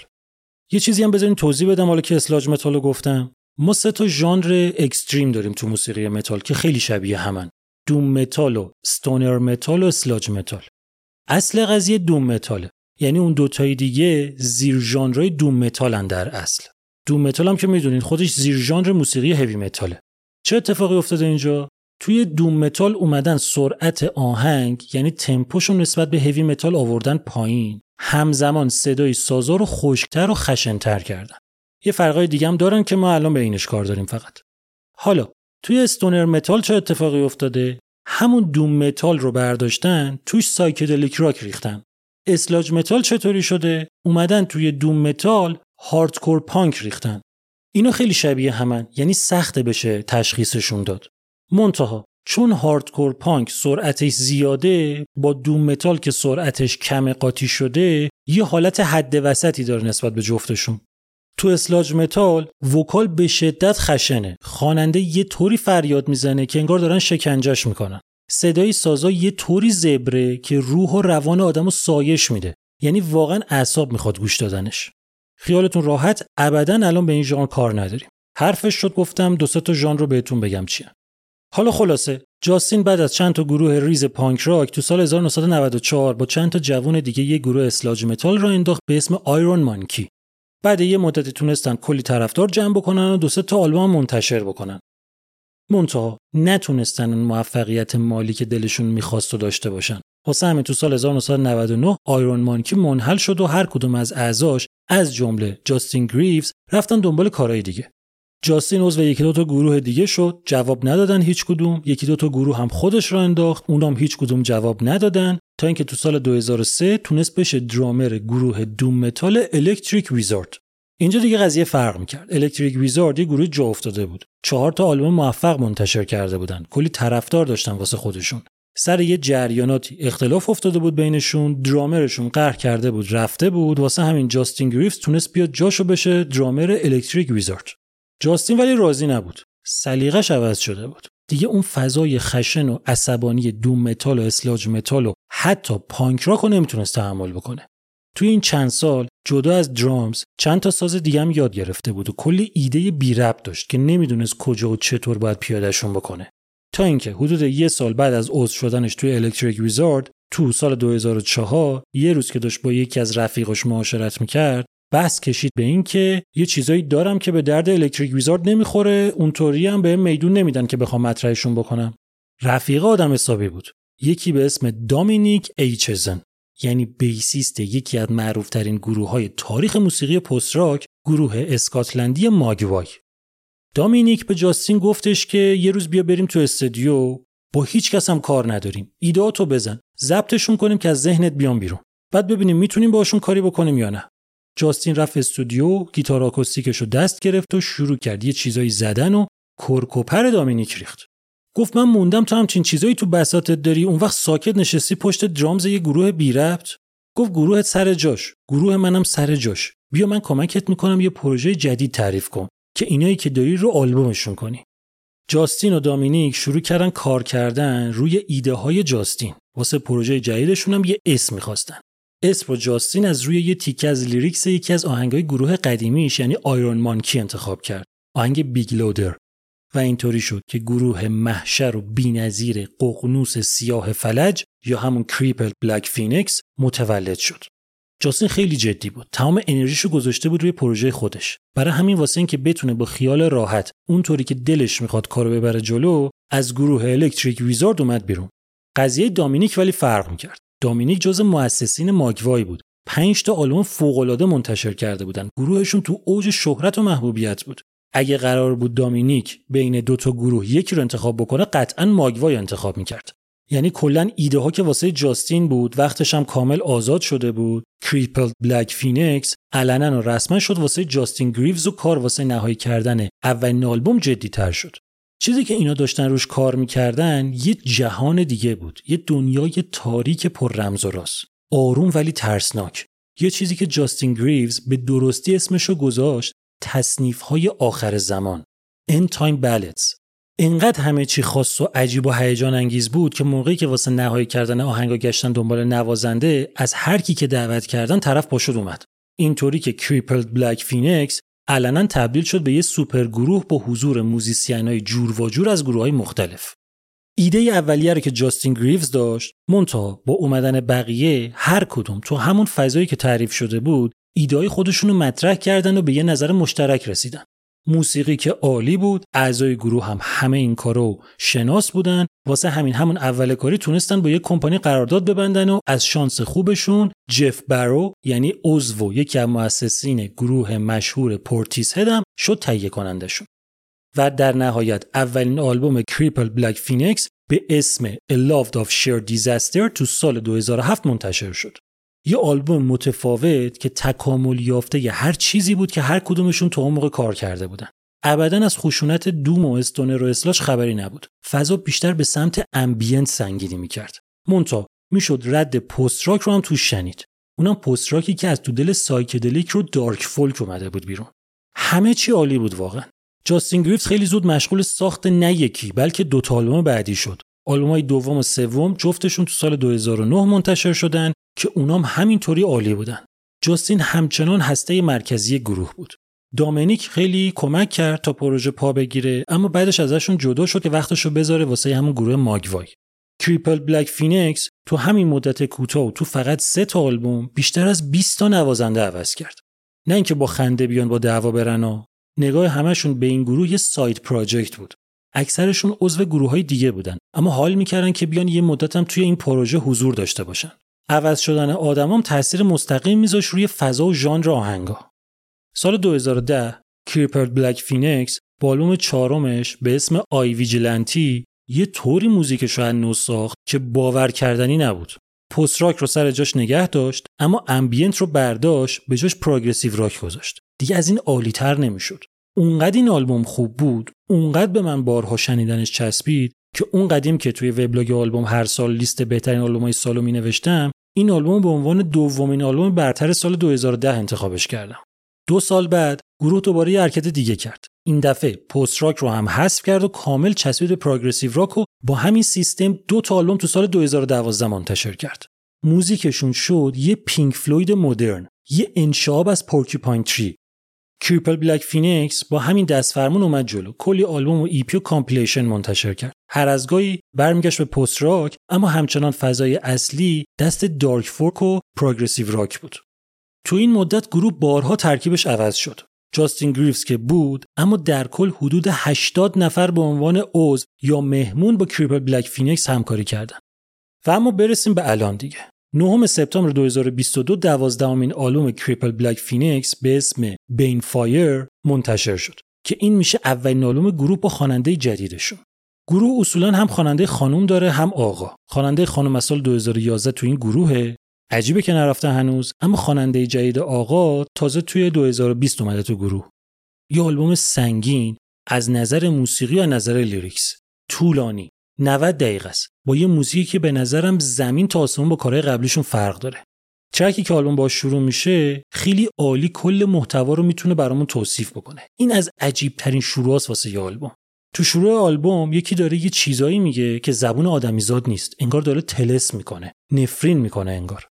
یه چیزی هم بذارین توضیح بدم حالا که sludge metal رو گفتم. ما سه تا ژانر extreme داریم تو موسیقی متال که خیلی شبیه همن. doom metal و stoner metal و sludge metal. اصل قضیه doom metal ه. یعنی اون دوتای دیگه زیر ژانرهای doom metal ن در اصل. doom metal هم که می‌دونین خودش زیر ژانر موسیقی heavy metal ه چه اتفاقی افتاده اینجا؟ توی doom metal اومدن سرعت آهنگ یعنی تمپوشون نسبت به heavy metal آوردن پایین. همزمان صدای سازا رو خشکتر و خشنتر کردن. یه فرقای دیگه هم دارن که ما الان به اینش کار داریم فقط. حالا توی stoner metal چه اتفاقی افتاده؟ همون doom metal رو برداشتن توش psychedelic rock ریختن. sludge metal چطوری شده؟ اومدن توی doom metal hardcore punk ریختن. اینا خیلی شبیه همن یعنی سخته بشه تشخیصشون داد. منتها چون hardcore punk سرعتش زیاده با doom metal که سرعتش کم قاطی شده یه حالت حد وسطی داره نسبت به جفتشون. تو sludge metal vocal به شدت خشنه. خواننده یه طوری فریاد می‌زنه که انگار دارن شکنجش می‌کنن. صدای سازا یه طوری زبره که روح و روان آدم رو سایش میده. یعنی واقعا اعصاب می‌خواد گوش دادنش. خیالتون راحت. ابدا الان به این ژانر کار نداریم. حرفش شد گفتم دو تا ژانر رو بهتون بگم چیه. حالا خلاصه جاستین بعد از چند تا گروه ریز punk rock تو سال 1994 با چند تا جوون دیگه یه گروه sludge metal راه انداخت به اسم Iron Monkey بعد یه مدتی تونستن کلی طرفدار جمع بکنن و دو سه تا آلبوم منتشر بکنن. منتها نتونستن اون موفقیت مالی که دلشون می‌خواست و داشته باشن. واسه همین تو سال 1999 Iron Monkey منحل شد و هر کدوم از اعضاش از جمله جاستین گریوز رفتن دنبال کارهای دیگه. جاستین عضو یکی دو تا گروه دیگه شد جواب ندادن هیچ کدوم. یکی دو تا گروه هم خودش راه انداخت اونام هیچ کدوم جواب ندادن. تا اینکه تو سال 2003 تونست بشه درامر گروه doom metal Electric Wizard اینجا دیگه قضیه فرق می‌کرد. Electric Wizard یه گروه جا افتاده بود. چهار تا آلبوم موفق منتشر کرده بودن. کلی طرفدار داشتن واسه خودشون. سر یه جریاناتی اختلاف افتاده بود بینشون درامرشون قهر کرده بود رفته بود. واسه همین جاستین گریوز تونست بیاد جاشو بشه drummer Electric Wizard جاستین ولی راضی نبود. سلیقش عوض شده بود. دیگه اون فضای خشن و عصبانی doom metal و sludge metal و حتی punk rock رو نمی‌تونست تحمل بکنه. توی این چند سال جدا از درامز چند تا ساز دیگه هم یاد گرفته بود و کلی ایده بی ربط داشت که نمی‌دونست کجا و چطور باید پیادهشون بکنه. تا اینکه حدود یه سال بعد از عضو شدنش توی الکتریک ویزارد تو سال 2004 یه روز که داشت با یکی از رفیقش معاشرت می‌کرد بحث کشید به این که یه چیزایی دارم که به درد الکتریک ویزارد نمی‌خوره اونطوری هم به میدون نمیدن که بخوام مطرحشون بکنم. رفیق آدم حسابی بود. یکی به اسم دامینیک ایچزن. یعنی بیسیست یکی از معروفترین گروه های تاریخ موسیقی پست راک گروه اسکاتلندی ماگوای. دامینیک به جاستین گفتش که یه روز بیا بریم تو استودیو با هیچ کس هم کار نداریم. ایدهاتو بزن. ضبطشون کنیم که از ذهنت بیان بیرون. بعد ببینیم می‌تونیم باشون کاری بکنیم یا نه. جاستین رفت استودیو گیتار آکوستیکش رو دست گرفت و شروع کرد. یه چیزایی زدن و کرک و پر دامینیک ریخت. گفت من موندم تو همچین چیزایی تو بساطت داری. اون وقت ساکت نشستی پشت drums یه گروه بی ربط گفت گروهت سر جاش. گروه منم سر جاش. بیا من کمکت می‌کنم یه پروژه جدید تعریف کن که اینایی که داری رو آلبومشون کنی. جاستین و دامینیک شروع کردن کار کردن روی ایده های جاستین. واسه پروژه جدیدشون هم یه اسم می‌خواستن. اسم رو جاستین از روی یه تیکه از lyrics یکی از آهنگای گروه قدیمیش یعنی Iron Monkey انتخاب کرد آهنگ Big Loader و اینطوری شد که گروه محشر و بینظیر ققنوس سیاه فلج یا همون Crippled Black Phoenix متولد شد. جاستین خیلی جدی بود. تمام انرژیشو گذاشته بود روی پروژه خودش. برای همین واسه اینکه بتونه با خیال راحت اونطوری که دلش می‌خواد کارو ببره جلو از گروه Electric Wizard اومد بیرون. قضیه دامینیک ولی فرق می‌کرد. دامینیک جز مؤسسین Mogwai بود. پنج تا آلبوم فوق‌العاده منتشر کرده بودن. گروهشون تو اوج شهرت و محبوبیت بود. اگه قرار بود دامینیک بین دو تا گروه یکی رو انتخاب بکنه قطعا Mogwai انتخاب می‌کرد یعنی کلا ایده ها که واسه جاستین بود وقتش هم کامل آزاد شده بود Crippled Black Phoenix علنا و رسما شد واسه جاستین گریوز و کار واسه نهایی کردن اولین آلبوم جدی تر شد چیزی که اینا داشتن روش کار می‌کردن یه جهان دیگه بود. یه دنیای تاریک پر رمز و راز. آروم ولی ترسناک. یه چیزی که جاستین گریوز به درستی اسمشو گذاشت تصنیف های آخر زمان. End Time Ballads. اینقدر همه چی خاص و عجیب و هیجان انگیز بود که موقعی که واسه نهایی کردن آهنگا گشتن دنبال نوازنده از هر کی که دعوت کردن طرف پاشد اومد. اینطوری که Crippled Black Phoenix علنا تبدیل شد به یه سوپر گروه با حضور موزیسین جور و جور از گروه های مختلف. ایده اولیه رو که جاستین گریوز داشت منتها با اومدن بقیه هر کدوم تو همون فضایی که تعریف شده بود ایده‌های خودشون رو مطرح کردن و به یه نظر مشترک رسیدن. موسیقی که عالی بود. اعضای گروه هم همه این کارو شناس بودن. واسه همین همون اول کاری تونستن با یه کمپانی قرارداد ببندن و از شانس خوبشون جف بارو یعنی عضو یکی از مؤسسین گروه مشهور Portishead هم شد تهیه کنندشون و در نهایت اولین آلبوم Crippled Black Phoenix به اسم A Love of Shared Disasters تو سال 2007 منتشر شد. یه آلبوم متفاوت که تکامل یافته یه هر چیزی بود که هر کدومشون تو اون موقع کار کرده بودن. ابدا از خشونت doom و stoner و sludge خبری نبود. فضا بیشتر به سمت ambient سنگینی می‌کرد. منتها می‌شد رد post rock رو هم توش شنید. اونم post rock ی که از تو دل psychedelic و dark folk اومده بود بیرون. همه چی عالی بود واقعا. جاستین گریوز خیلی زود مشغول ساخت نه یکی بلکه دو تا آلبوم بعدی شد. آلبومای دوم و سوم جفتشون تو سال 2009 منتشر شدن که اونام همینطوری عالی بودن. جاستین همچنان هسته مرکزی گروه بود. دامنیک خیلی کمک کرد تا پروژه پا بگیره اما بعدش ازشون جدا شد که وقتشو بذاره واسه همون گروه Mogwai. Crippled Black Phoenix تو همین مدت کوتاه تو فقط سه تا آلبوم بیشتر از 20 تا نوازنده عوض کرد. نه اینکه با خنده بیان با دعوا برن و نگاه همشون به این گروه یه side project بود. اکثرشون عضو گروه های دیگه بودن اما حال می‌کردن که بیان یه مدتم توی این پروژه حضور داشته باشن. عوض شدن آدمام تاثیر مستقیم میذاشت روی فضا و ژانر آهنگا. سال 2010 Crippled Black Phoenix آلبوم چهارمش به اسم I, Vigilante یه طوری موزیکش رو نو ساخت که باور کردنی نبود. Post rock رو سر جاش نگه داشت اما ambient رو برداشت به جاش progressive rock گذاشت. دیگه از این عالیتر نمی‌شد. اونقدر این آلبوم خوب بود، اونقدر به من بارها شنیدنش چسبید که اون قدیم که توی وبلاگ آلبوم هر سال لیست بهترین آلبومای سالو می نوشتم این آلبوم به عنوان دومین آلبوم برتر سال 2010 انتخابش کردم. دو سال بعد گروه دوباره یه حرکت دیگه کرد. این دفعه post rock رو هم حذف کرد و کامل چسبید به progressive rock و با همین سیستم دو تا آلبوم تو سال 2012 منتشر کرد. موزیکشون شد یه Pink Floyd مدرن، یه انشعاب از Porcupine Tree. Crippled Black Phoenix با همین دست فرمون اومد جلو کلی آلبوم و EP و compilation منتشر کرد هر از گاهی برمیگشت به post rock اما همچنان فضای اصلی دست dark folk و progressive rock بود تو این مدت گروه بارها ترکیبش عوض شد. جاستین گریوز که بود اما در کل حدود 80 نفر به عنوان عضو یا مهمون با Crippled Black Phoenix همکاری کردن. و اما برسیم به الان دیگه. 9 سپتامبر 2022 دوازدهمین آلبوم Crippled Black Phoenix به اسم Banefyre منتشر شد که این میشه اولین آلبوم گروه با خواننده جدیدشون. گروه اصولا هم خواننده خانوم داره هم آقا. خواننده خانم از سال 2011 تو این گروهه. عجیبه که نرفته هنوز اما خواننده جدید آقا تازه توی 2020 اومده تو گروه. یه آلبوم سنگین از نظر موسیقی و نظر lyrics. طولانی. 90 دقیقه است. با یه موزیکی که به نظرم زمین تا آسمون با کارهای قبلیشون فرق داره. ترکی که آلبوم باش شروع میشه خیلی عالی کل محتوا رو می‌تونه برامون توصیف بکنه. این از عجیب ترین شروعاست واسه یه آلبوم. تو شروع آلبوم یکی داره یه چیزایی میگه که زبون آدمیزاد نیست. انگار داره طلسم می‌کنه. نفرین می‌کنه انگار.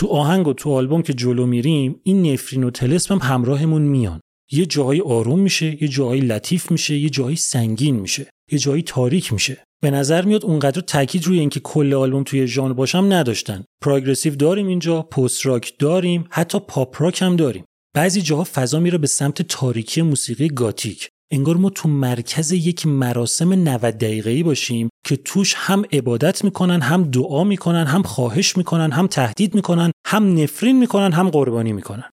تو آهنگ و تو آلبوم که جلو میریم این نفرین و تلسم هم همراهمون میان. یه جایی آروم میشه یه جایی لطیف میشه یه جایی سنگین میشه یه جایی تاریک میشه. به نظر میاد اونقدر تاکید روی اینکه کل آلبوم توی ژانر باشم نداشتن. پروگرسیو داریم اینجا پست راک داریم حتی پاپ راک هم داریم. بعضی جاها فضا میره به سمت تاریکی موسیقی گاتیک. انگار ما تو مرکز یک مراسم 90 دقیقه‌ای باشیم که توش هم عبادت می‌کنن هم دعا می‌کنن هم خواهش می‌کنن هم تهدید می‌کنن هم نفرین می‌کنن هم قربانی می‌کنن.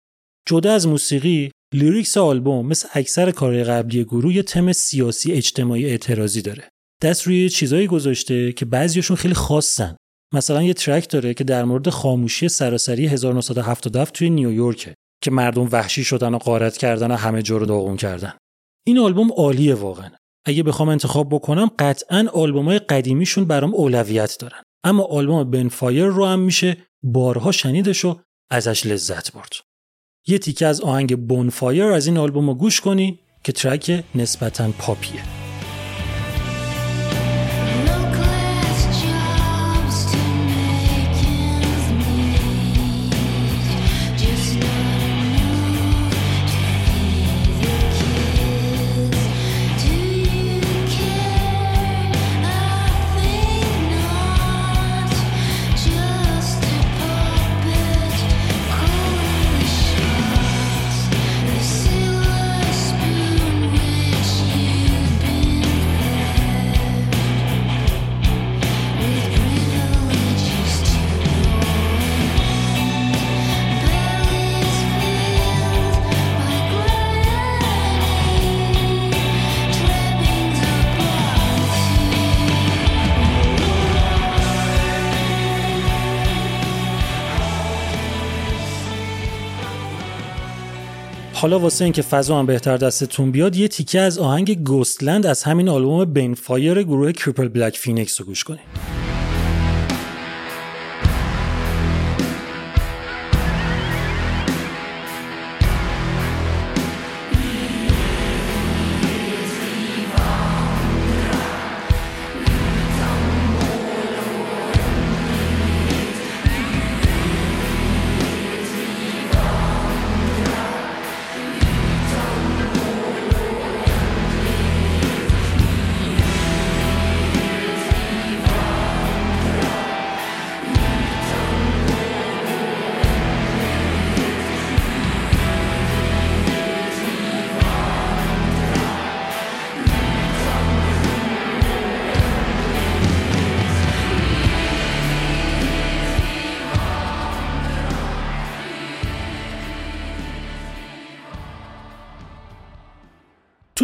جدا از موسیقی lyrics آلبوم مثل اکثر کارهای قبلی گروه یه تم سیاسی اجتماعی اعتراضی داره. دست روی چیزایی گذاشته که بعضیشون خیلی خاصن. مثلا یه ترک داره که در مورد خاموشی سراسری 1977 توی نیویورکه که مردم وحشی شدن و غارت کردن و همه جا رو داغون کردن. این آلبوم عالیه واقعا. اگه بخوام انتخاب بکنم قطعا آلبومای قدیمیشون برام اولویت دارن. اما آلبوم Banefyre رو هم میشه بارها شنیدش و ازش لذت برد. یه تیکه از آهنگ بون فایر از این آلبوم رو گوش کنی که ترک نسبتا پاپیه. حالا واسه اینکه فضا هم بهتر دستتون بیاد یه تیکه از آهنگ Ghostland از همین آلبوم Banefyre گروه Crippled Black Phoenix رو گوش کنید.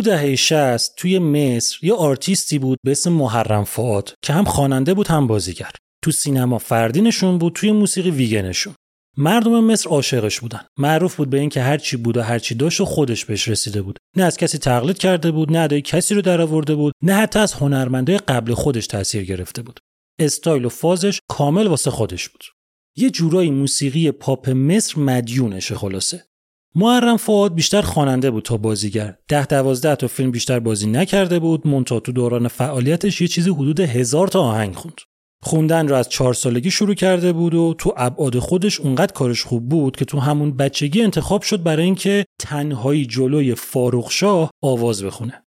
تو دهه 60 توی مصر یه آرتیستی بود به اسم محرم فؤاد که هم خواننده بود هم بازیگر. تو سینما فردینشون بود توی موسیقی ویگنشون. مردم مصر عاشقش بودن. معروف بود به اینکه هر چی بود و هر چی داشت و خودش بهش رسیده بود. نه از کسی تقلید کرده بود، نه ادای کسی رو درآورده بود، نه حتی از هنرمندای قبل خودش تاثیر گرفته بود. استایل و فازش کامل واسه خودش بود. یه جورایی موسیقی پاپ مصر مدیونشه خلاصه. محرم فعاد بیشتر خواننده بود تا بازیگر. ده دوازده تا فیلم بیشتر بازی نکرده بود. مونتا تو دوران فعالیتش یه چیزی حدود هزار تا آهنگ خوند. خوندن رو از چهار سالگی شروع کرده بود و تو ابعاد خودش اونقدر کارش خوب بود که تو همون بچگی انتخاب شد برای اینکه تنهایی جلوی فاروق شاه آواز بخونه.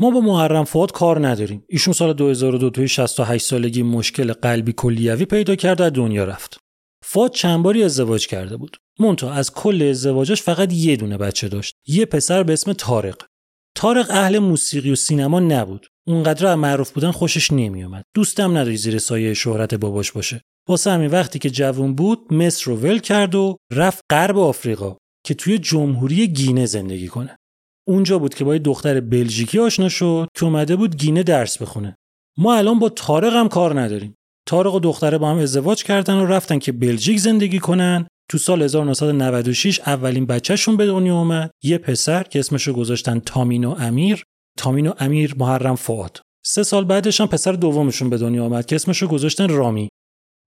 ما با محرم فواد کار نداریم. ایشون سال 2002 توی 68 سالگی مشکل قلبی کلیوی پیدا کرد و دنیا رفت. فواد چند باری ازدواج کرده بود. مونتا از کل ازدواجش فقط یه دونه بچه داشت. یه پسر به اسم تارق. تارق اهل موسیقی و سینما نبود. اونقدر معروف بودن خوشش نمیومد. دوستم نداری زیر سایه شهرت باباش باشه. واسه همین وقتی که جوون بود مصر رو ول کرد و رفت غرب آفریقا که توی جمهوری گینه زندگی کنه. اونجا بود که با یه دختر بلژیکی آشنا شد که اومده بود گینه درس بخونه. ما الان با تارق هم کار نداریم. تارق و دختره با هم ازدواج کردن و رفتن که بلژیک زندگی کنن. تو سال 1996 اولین بچهشون به دنیا اومد. یه پسر که اسمشو گذاشتن تامینو امیر. تامینو امیر محرم فعاد. سه سال بعدش هم پسر دومشون به دنیا آمد که اسمشو گذاشتن رامی.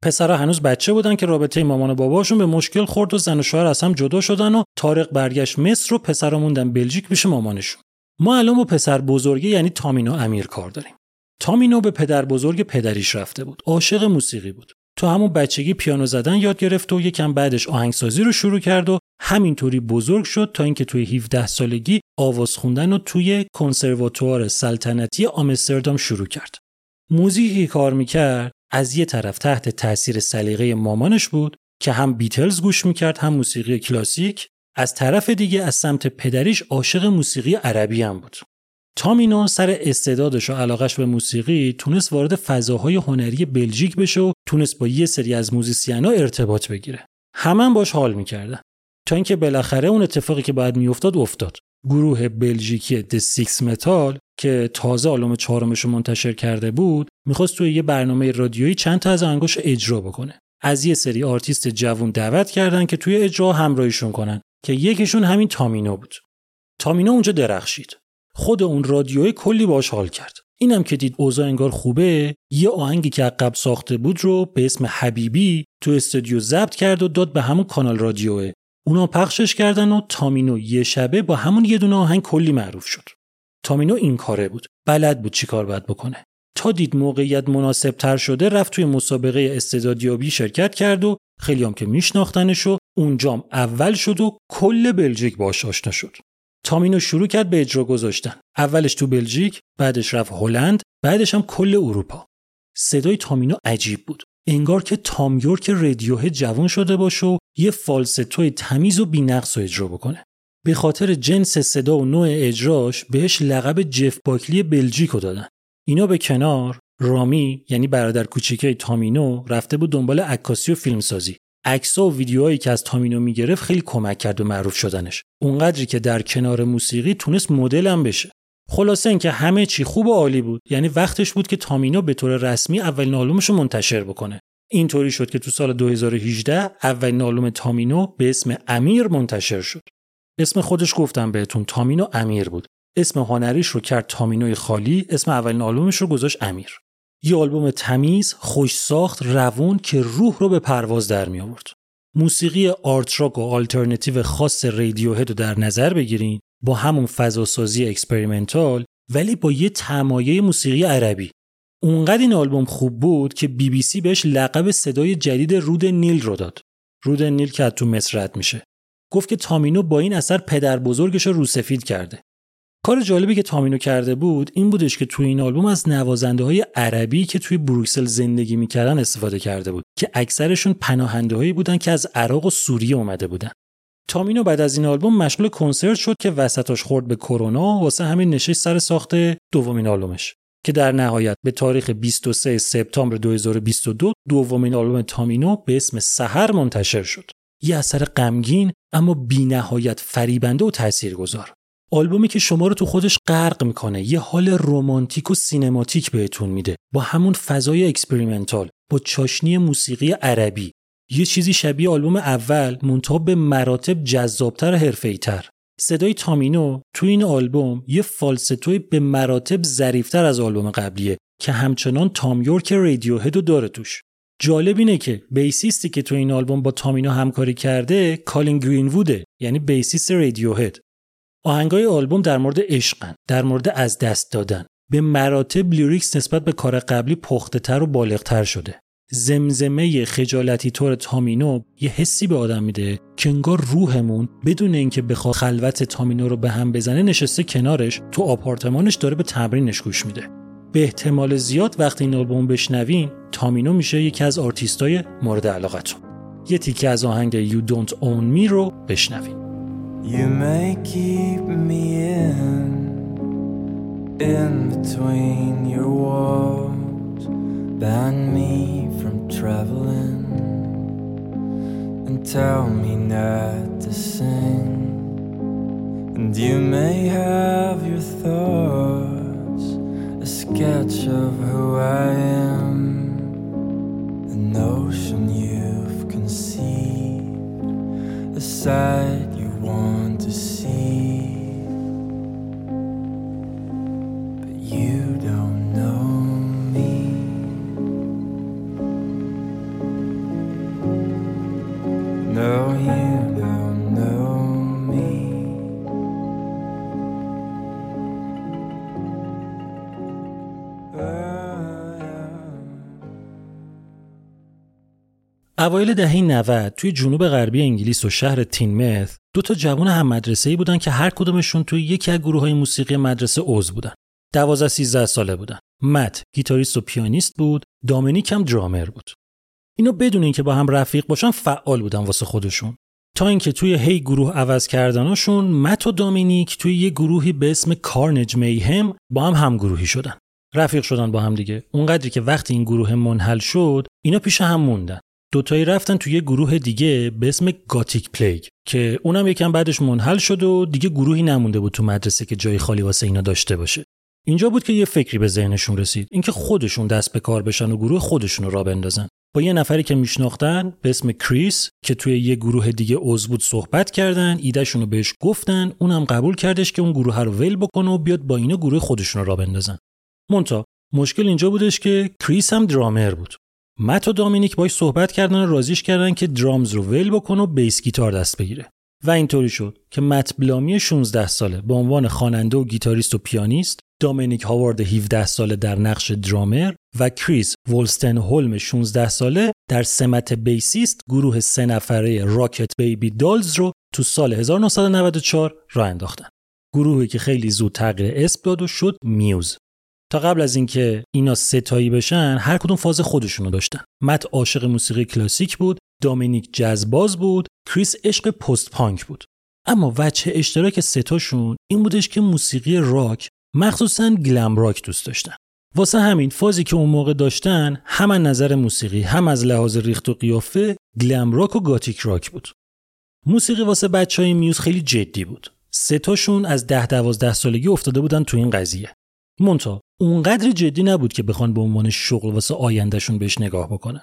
پسرها هنوز بچه بودن که رابطه مامان و باباشون به مشکل خورد و زن و شوهر از هم جدا شدن و تارق برگشت مصر و پسرا موندن بلژیک پیش مامانشون ما الان با پسر بزرگی یعنی تامینو امیر کار داریم تامینو به پدر بزرگ پدریش رفته بود عاشق موسیقی بود تو همون بچگی پیانو زدن یاد گرفت و یکم بعدش آهنگسازی رو شروع کرد و همینطوری بزرگ شد تا اینکه توی 17 سالگی آواز خوندن رو توی کنسرواتوار سلطنتی آمستردام شروع کرد. موزیکی کار می‌کرد از یه طرف تحت تاثیر سلیقه مامانش بود که هم بیتلز گوش می‌کرد هم موسیقی کلاسیک از طرف دیگه از سمت پدریش عاشق موسیقی عربی هم بود تامینو سر استعدادش و علاقش به موسیقی تونست وارد فضاهای هنری بلژیک بشه و تونست با یه سری از موزیسینا ارتباط بگیره. همه باش حال می‌کردن. تا اینکه بالاخره اون اتفاقی که باید میافتاد افتاد. گروه بلژیکی The Sixth Metal که تازه آلبوم چهارمش رو منتشر کرده بود می‌خواست توی یه برنامه رادیویی چند تا از آهنگاش اجرا بکنه. از یه سری آرتیست جوون دعوت کردن که توی اجرا همراهیشون کنن که یکیشون همین تامینو بود. تامینو اونجا درخشید. خود اون رادیوی کلی باش حال کرد. اینم که دید اوضاع انگار خوبه یه آهنگی که عقب ساخته بود رو به اسم حبیبی تو استودیو ضبط کرد و داد به همون کانال رادیوه. اونا پخشش کردن و تامینو یه شبه با همون یه دونه آهنگ کلی معروف شد. تامینو این کاره بود. بلد بود چیکار باید بکنه. تا دید موقعیت مناسب تر شده رفت توی مسابقه استعدادیابی شرکت کرد و خیلی هم که میشناختنش و اونجام اول شد و کل بلژیک باش آشنا شد. تامینو شروع کرد به اجرا گذاشتن. اولش تو بلژیک بعدش رفت هلند بعدش هم کل اروپا. صدای تامینو عجیب بود. انگار که تام یورک رادیوه جوان شده باشه و یه فالستوی تمیز و بینقص اجرا بکنه. به خاطر جنس صدا و نوع اجراش بهش لقب جف باکلی بلژیکو دادن. اینا به کنار رامی یعنی برادر کوچیکه تامینو رفته بود دنبال عکاسی و فیلمسازی. عکس‌ها و ویدیوهایی که از تامینو می‌گرفت خیلی کمک کرد به معروف شدنش. اونقدری که در کنار موسیقی تونست مدل هم بشه. خلاصه اینکه همه چی خوب و عالی بود. یعنی وقتش بود که تامینو به طور رسمی اولین آلبومش رو منتشر بکنه. اینطوری شد که تو سال 2018 اولین آلبوم تامینو به اسم امیر منتشر شد. اسم خودش گفتم بهتون تامینو امیر بود. اسم هنریش رو کرد تامینوی خالی اسم اولین آلبومش رو گذاشت امیر. یه آلبوم تمیز خوش ساخت روون که روح رو به پرواز در می آورد. موسیقی art rock و آلترنتیو خاص رادیوهد رو در نظر بگیرین با همون فضاسازی experimental ولی با یه تمایه موسیقی عربی. اونقدر این آلبوم خوب بود که بی بی سی بهش لقب صدای جدید رود نیل رو داد. رود نیل که تو مصر رد میشه. گفت که تامینو با این اثر پدر بزرگش رو روسفید کرده. کار جالبی که تامینو کرده بود این بودش که توی این آلبوم از نوازنده های عربی که توی بروکسل زندگی می‌کردن استفاده کرده بود که اکثرشون پناهنده هایی بودن که از عراق و سوریه اومده بودن تامینو بعد از این آلبوم مشغول کنسرت شد که وسطاش خورد به کرونا واسه همین نشست سر ساخته دومین آلبومش که در نهایت به تاریخ 23 سپتامبر 2022 دومین آلبوم تامینو به اسم سحر منتشر شد. یه اثر غمگین اما بینهایت فریبنده و تاثیرگذار. آلبومی که شما رو تو خودش غرق می‌کنه یه حال رمانتیک و cinematic بهتون میده. با همون فضای experimental با چاشنی موسیقی عربی. یه چیزی شبیه آلبوم اول منتها به مراتب جذابتر و حرفه‌ای‌تر. صدای تامینو تو این آلبوم یه falsetto ی به مراتب ظریفتر از آلبوم قبلیه که همچنان تام یورک رادیوهد داره توش. جالب اینه که bassist ی که تو این آلبوم با تامینو همکاری کرده کالین گرین‌ووده یعنی bassist رادیوهد آهنگای آلبوم در مورد عشقن در مورد از دست دادن. به مراتب lyrics نسبت به کار قبلی پخته تر و بالغتر شده. زمزمه خجالتی طور تامینو یه حسی به آدم میده که انگار روحمون بدون اینکه بخواد خلوت تامینو رو به هم بزنه نشسته کنارش تو آپارتمانش داره به تمرینش گوش میده. به احتمال زیاد وقتی این آلبوم بشنوین تامینو میشه یکی از آرتیستای مورد علاقتون. یه تیکه از آهنگ You Don't Own Me رو بشنوین. You may keep me in, in between your walls, ban me from traveling, and tell me not to sing. And you may have your thoughts, a sketch of who I am, a notion you've conceived, a you want to see. But you don't know me. No, you اوایل دهه 90 توی جنوب غربی انگلیس و شهر تینمث دو تا جوان هم مدرسه‌ای بودن که هر کدومشون توی یکی از گروه‌های موسیقی مدرسه عضو بودن. 12 13 ساله بودن. مت گیتاریست و پیانیست بود، دامینیک هم درامر بود. اینا بدون اینکه با هم رفیق باشن فعال بودن واسه خودشون. تا اینکه توی هی گروه عوض کردناشون مت و دامینیک توی یه گروهی به اسم کارنج میهم با هم همگروهی شدن. رفیق شدن با هم دیگه. اونقدری که وقتی این گروه منحل شد، اینا پیش هم موندن. دوتایی رفتن توی یه گروه دیگه به اسم گاتیک پلیگ که اونم یکم بعدش منحل شد و دیگه گروهی نمونده بود تو مدرسه که جای خالی واسه اینا داشته باشه. اینجا بود که یه فکری به ذهنشون رسید اینکه خودشون دست به کار بشن و گروه خودشون را بندازن. با یه نفری که میشناختن به اسم کریس که توی یه گروه دیگه عضو بود صحبت کردن ایدهشون رو بهش گفتن اونم قبول کردش که اون گروه رو ول بکنه و بیاد با اینا گروه خودشون راه بندازن منتها مشکل اینجا بودش که کریس هم درامر بود مت و دامینیک باش صحبت کردن و راضیش کردن که drums رو ول بکنه و bass guitar دست بگیره و اینطوری شد که مت بلامی 16 ساله به عنوان خواننده و گیتاریست و پیانیست دامینیک هاوارد 17 ساله در نقش درامر و کریس ولستن هولم 16 ساله در سمت bassist گروه سه نفره راکت بیبی دالز رو تو سال 1994 راه انداختن. گروهی که خیلی زود تغییر اسم داد و شد میوز. تا قبل از اینکه اینا سه‌تایی بشن هر کدوم فاز خودشونو داشتن. مت عاشق موسیقی کلاسیک بود، دامینیک جزباز بود، کریس عشق post-punk بود. اما وجه اشتراک سه‌تاشون این بودش که موسیقی راک مخصوصا گلم راک دوست داشتن. واسه همین فازی که اون موقع داشتن هم از نظر موسیقی هم از لحاظ ریخت و قیافه گلم راک و گاتیک راک بود. موسیقی واسه بچه های میوز خیلی جدی بود. سه تاشون از ده دوازده سالگی افتاده بودن تو این قضیه. مونتا اونقدر جدی نبود که بخوان به عنوان شغل واسه آیندهشون بهش نگاه بکنن.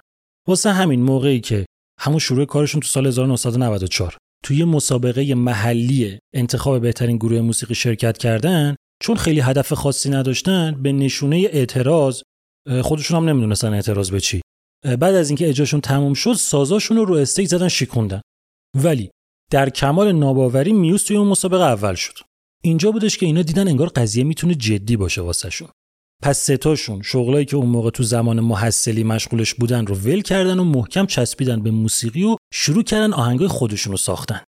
واسه همین موقعی که همون شروع کارشون تو سال 1994 توی مسابقه محلی انتخاب بهترین گروه موسیقی شرکت کردن چون خیلی هدف خاصی نداشتن به نشونه اعتراض خودشون هم نمی‌دونستن اعتراض به چی. بعد از اینکه اجراشون تموم شد سازاشون رو رو استیج زدن شیکوندن. ولی در کمال ناباوری میوز توی اون مسابقه اول شد. اینجا بودش که اینا دیدن انگار قضیه می‌تونه جدی باشه واسهشون. پس ستاشون شغلایی که اون موقع تو زمان محصلی مشغولش بودن رو ول کردن و محکم چسبیدن به موسیقی و شروع کردن آهنگای خودشون رو ساختن.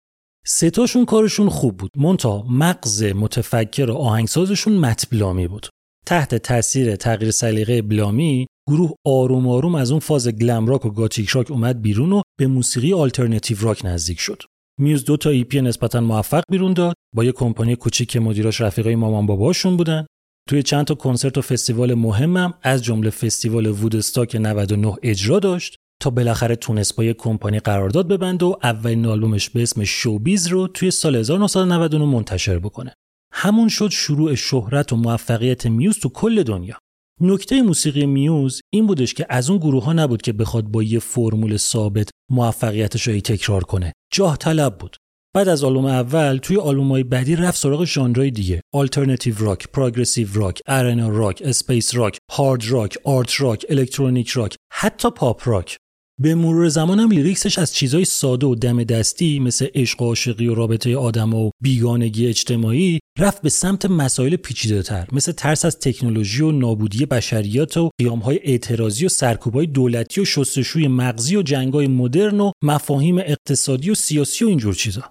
سه‌تاشون کارشون خوب بود. منتها مغز متفکر و آهنگسازشون مت بلامی بود. تحت تاثیر تغییر سلیقه بلامی گروه آروم آروم از اون فاز glam rock و gothic rock اومد بیرون و به موسیقی alternative rock نزدیک شد. میوز دو تا EP نسبتا موفق بیرون داد. با یه کمپانی کوچیک که مدیراش رفیقای مامان باباشون بودن. توی چند تا کنسرت و فستیوال مهمم از جمله فستیوال وودستاک 99 اجرا داشت تا بالاخره تونست با یک کمپانی قرارداد ببنده و اولین آلبومش به اسم Showbiz رو توی سال 1999 منتشر بکنه. همون شد شروع شهرت و موفقیت میوز تو کل دنیا. نکته موسیقی میوز این بودش که از اون گروه ها نبود که بخواد با یه فرمول ثابت موفقیتش رو تکرار کنه. جاه طلب بود. بعد از آلبوم اول توی آلبوم‌های بعدی رفت سراغ ژانرهای دیگه alternative rock، progressive rock، arena rock، space rock، hard rock، art rock، electronic rock، حتی pop rock. به مرور زمان هم lyrics ش از چیزای ساده و دم دستی مثل عشق و عاشقی و رابطه آدم و بیگانگی اجتماعی رفت به سمت مسائل پیچیده تر مثل ترس از تکنولوژی و نابودی بشریت و قیامهای اعتراضی و سرکوبهای دولتی و شستشوی مغزی و جنگای مدرن و مفاهیم اقتصادی و سیاسی و اینجور چیزا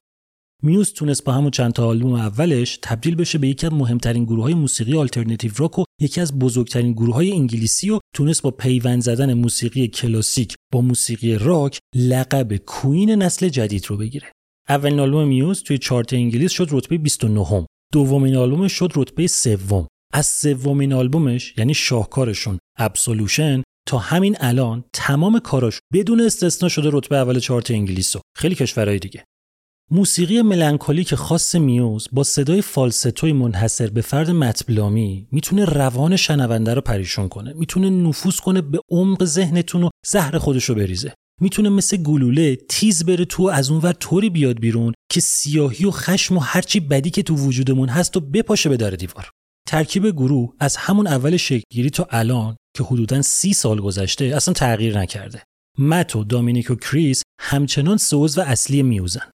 میوز تونست با همون چند تا آلبوم اولش تبدیل بشه به یکی از مهمترین گروه های موسیقی alternative rock و یکی از بزرگترین گروه های انگلیسی و تونست با پیوند زدن موسیقی کلاسیک با موسیقی راک لقب کویین نسل جدید رو بگیره. اولین آلبوم میوز توی چارت انگلیس شد رتبه 29 هم. دومین آلبومش شد رتبه سوم. از سومین آلبومش یعنی شاهکارشون ابسولوشن تا همین الان تمام کاراش بدون استثنا شده رتبه اول چارت انگلیس و خیلی کشورهای دیگه موسیقی ملانکولیک خاص میوز با صدای فالستوی منحصر به فرد مطبلامی می‌تونه روان شنونده رو پریشون کنه می‌تونه نفوذ کنه به عمق ذهنتون و زهر خودش رو بریزه. می‌تونه مثل گلوله تیز بره تو از اونور طوری بیاد بیرون که سیاهی و خشم و هرچی بدی که تو وجودمون هست و بپاشه به در دیوار. ترکیب گروه از همون اول شکلگیری تا الان که حدوداً سی سال گذشته اصلا تغییر نکرده. مت و دامینیک و کریس همچنان سه عضو اصلی میوزن.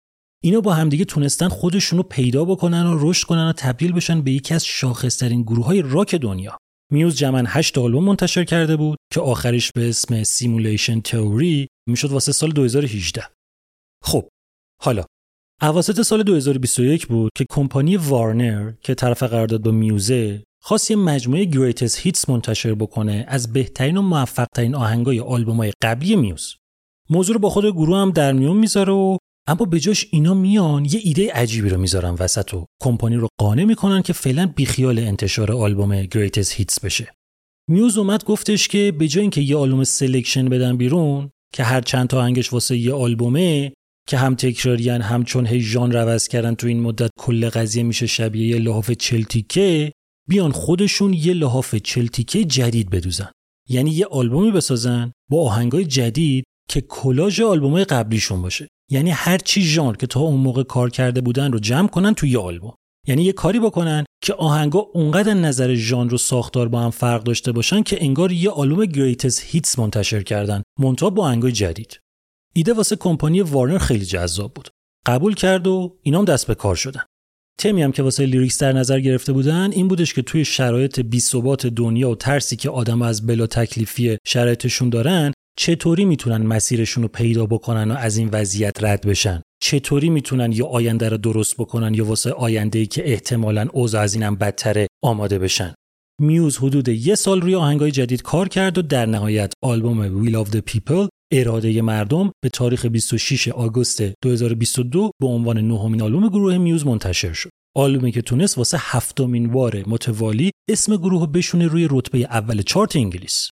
اینا با همدیگه تونستن خودشون رو پیدا بکنن و رشد کنن و تبدیل بشن به یکی از شاخصترین گروه های راک دنیا. میوز جمعا 8 آلبوم منتشر کرده بود که آخرش به اسم Simulation Theory می‌شد واسه سال 2018. خب حالا اواسط سال 2021 بود که کمپانی وارنر که طرف قرارداد با میوزه خواست یه مجموعه greatest hits منتشر بکنه از بهترین و موفقترین آهنگای آلبومای قبلی میوز. موضوع رو با خود گروه هم در میون می‌ذاره و اما به جاش اینا میان یه ایده عجیبی رو می‌ذارن وسط و کمپانی رو قانع می‌کنن که فعلا بیخیال انتشار آلبوم greatest hits بشه. میوز اومد گفتش که به جای اینکه یه آلبوم selection بدن بیرون که هر چند تا آهنگش واسه یه آلبومه که هم تکراریان هم چون هی ژان روز کردن تو این مدت کل قضیه میشه شبیه یه لحاف چلتیکه بیان خودشون یه لحاف چلتیکه جدید بدوزن. یعنی یه آلبومی بسازن با آهنگای جدید که کلاژ آلبومای قبلیشون باشه. یعنی هر چی ژانر که تا اون موقع کار کرده بودن رو جمع کنن توی یه آلبوم. یعنی یه کاری بکنن که آهنگا اونقدر نظر ژانر و ساختار با هم فرق داشته باشن که انگار یه آلبوم گریتس هیتس منتشر کردن منتها با آهنگای جدید. ایده واسه کمپانی وارنر خیلی جذاب بود. قبول کرد و اینام دست به کار شدن. تمی هم که واسه lyrics در نظر گرفته بودن این بودش که توی شرایط بی دنیا و ترسی که آدم از بلا تکلیفی شرایطشون دارن چطوری می‌تونن مسیرشون رو پیدا بکنن و از این وضعیت رد بشن چطوری می‌تونن یا آینده رو درست بکنن یا واسه آینده ای که احتمالا اوضاع از اینم بدتره آماده بشن میوز حدود یه سال روی آهنگای جدید کار کرد و در نهایت آلبوم Will of the People اراده مردم به تاریخ 26 آگوست 2022 به عنوان نهمین آلبوم گروه میوز منتشر شد. آلبومی که تونست واسه هفتمین بار متوالی اسم گروه بشونه روی رتبه اول چارت انگلیس.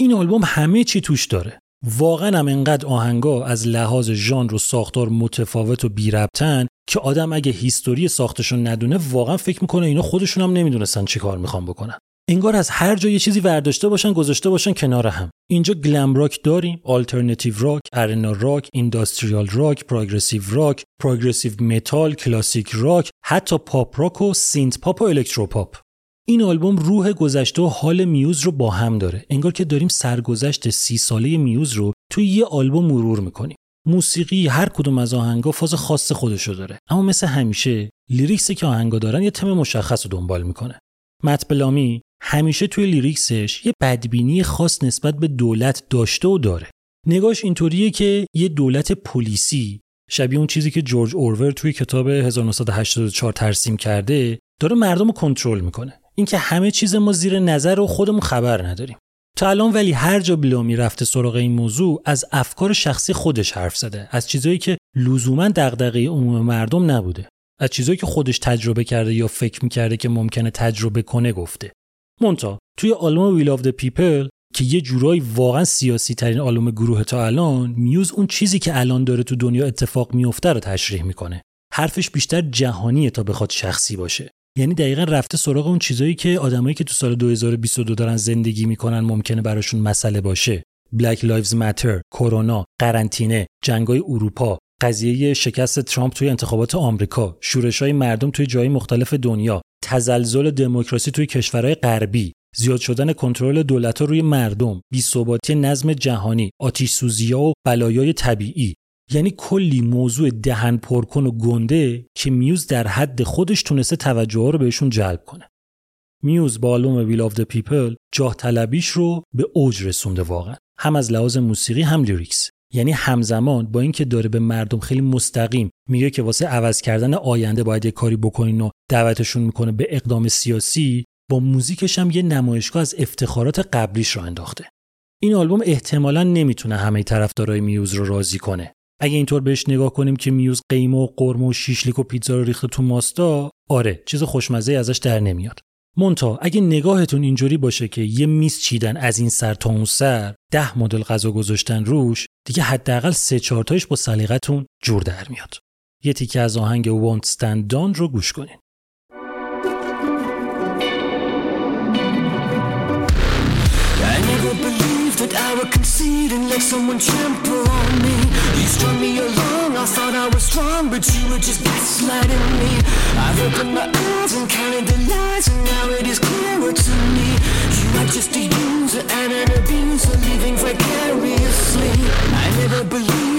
این آلبوم همه چی توش داره. واقعا هم انقدر آهنگا از لحاظ ژانر و ساختار متفاوت و بی ربطن که آدم اگه history ساختشون ندونه واقعا فکر می‌کنه اینا خودشون هم نمی‌دونستن چی کار می‌خوان بکنن. انگار از هر جا یه چیزی ورداشته باشن گذاشته باشن کنار هم. اینجا glam rock داریم alternative rock arena rock industrial rock progressive rock progressive metal classic rock حتی pop rock و synth pop و electro pop این آلبوم روح گذشته و حال میوز رو با هم داره. انگار که داریم سرگذشت سی ساله میوز رو توی یه آلبوم مرور می‌کنیم. موسیقی هر کدوم از آهنگا فاز خاص خودشو داره. اما مثل همیشه lyrics ی که آهنگا دارن یه تم مشخص رو دنبال می‌کنه. مت بلامی همیشه توی lyrics ش یه بدبینی خاص نسبت به دولت داشته و داره. نگاش اینطوریه که یه دولت پلیسی شبیه اون چیزی که جورج اورول توی کتاب 1984 ترسیم کرده داره مردم رو کنترل می‌کنه. اینکه همه چیز ما زیر نظر و خودمون خبر نداریم. تا الان ولی هر جا بلامی رفته سراغ این موضوع از افکار شخصی خودش حرف زده. از چیزایی که لزوما دغدغه عموم مردم نبوده. از چیزایی که خودش تجربه کرده یا فکر می‌کرده که ممکنه تجربه کنه گفته. منتها توی آلبوم Will of the People که یه جورایی واقعا سیاسی ترین آلبوم گروه تا الان میوز اون چیزی که الان داره تو دنیا اتفاق میفته رو تشریح می‌کنه. حرفش بیشتر جهانیه تا بخواد شخصی باشه. یعنی دقیقا رفته سراغ اون چیزایی که آدمایی که تو سال 2022 دارن زندگی می‌کنن ممکنه براشون مسئله باشه. Black Lives Matter، کرونا، قرنطینه، جنگای اروپا، قضیه شکست ترامپ توی انتخابات آمریکا، شورش‌های مردم توی جای مختلف دنیا، تزلزل دموکراسی توی کشورهای غربی، زیاد شدن کنترل دولت‌ها روی مردم، بی‌ثباتی نظم جهانی، آتش و بلایای طبیعی، یعنی کلی موضوع دهن پرکن و گنده که میوز در حد خودش تونسته توجه رو بهشون جلب کنه. میوز با آلبوم Will of the People جاه طلبیش رو به اوج رسونده واقعا. هم از لحاظ موسیقی هم lyrics. یعنی همزمان با اینکه داره به مردم خیلی مستقیم میگه که واسه عوض کردن آینده باید یه کاری بکنین و دعوتشون می‌کنه به اقدام سیاسی با موزیکش هم یه نمایشگاه از افتخارات قبلیش رو انداخته. این آلبوم احتمالا نمی‌تونه همه طرفدارای میوز رو راضی کنه. اگه اینطور بهش نگاه کنیم که میوز قیمه و قرمه و شیشلیک و پیتزا رو ریخته تو ماستا آره چیز خوشمزه ازش در نمیاد. مونتا اگه نگاهتون اینجوری باشه که یه میز چیدن از این سر تا اون سر ده مدل غذا گذاشتن روش دیگه حداقل سه چهار با سلیقتون جور در میاد. یه تیکه از آهنگ Won't Stand رو گوش کنین. That I concede and let someone trample on me. You strung me along, I thought I was strong, but you were just gaslighting me. I've opened my eyes and counted the lies, and now it is clearer to me. You are just a user and an abuser, living vicariously. I never believed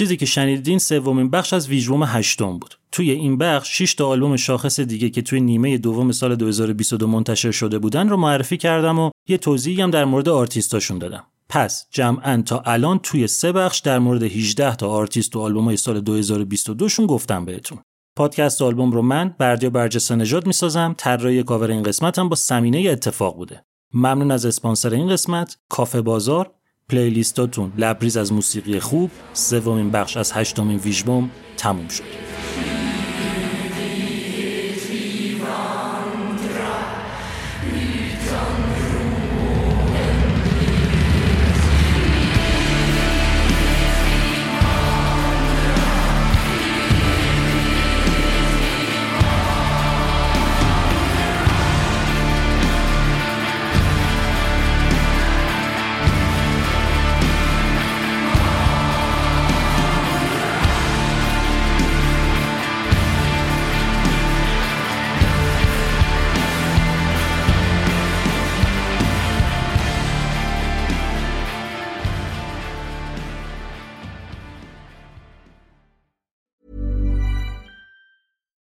چیزی که شنیدین سومین بخش از ویژبوم هشتم بود. توی این بخش 6 تا آلبوم شاخص دیگه که توی نیمه دوم سال 2022 منتشر شده بودن رو معرفی کردم و یه توضیحی هم در مورد آرتیستاشون دادم. پس جمعا تا الان توی سه بخش در مورد 18 تا آرتیست و آلبوم های سال 2022 شون گفتم بهتون. پادکست آلبوم رو من بردیا برجسته نژاد می‌سازم طراحی کاور این قسمت هم با سمینه اتفاق بوده ممنون از اسپانسر این قسمت کافه بازار پلیلیستاتون. لبریز از موسیقی خوب سومین بخش از هشتمین ویژبوم تموم شد.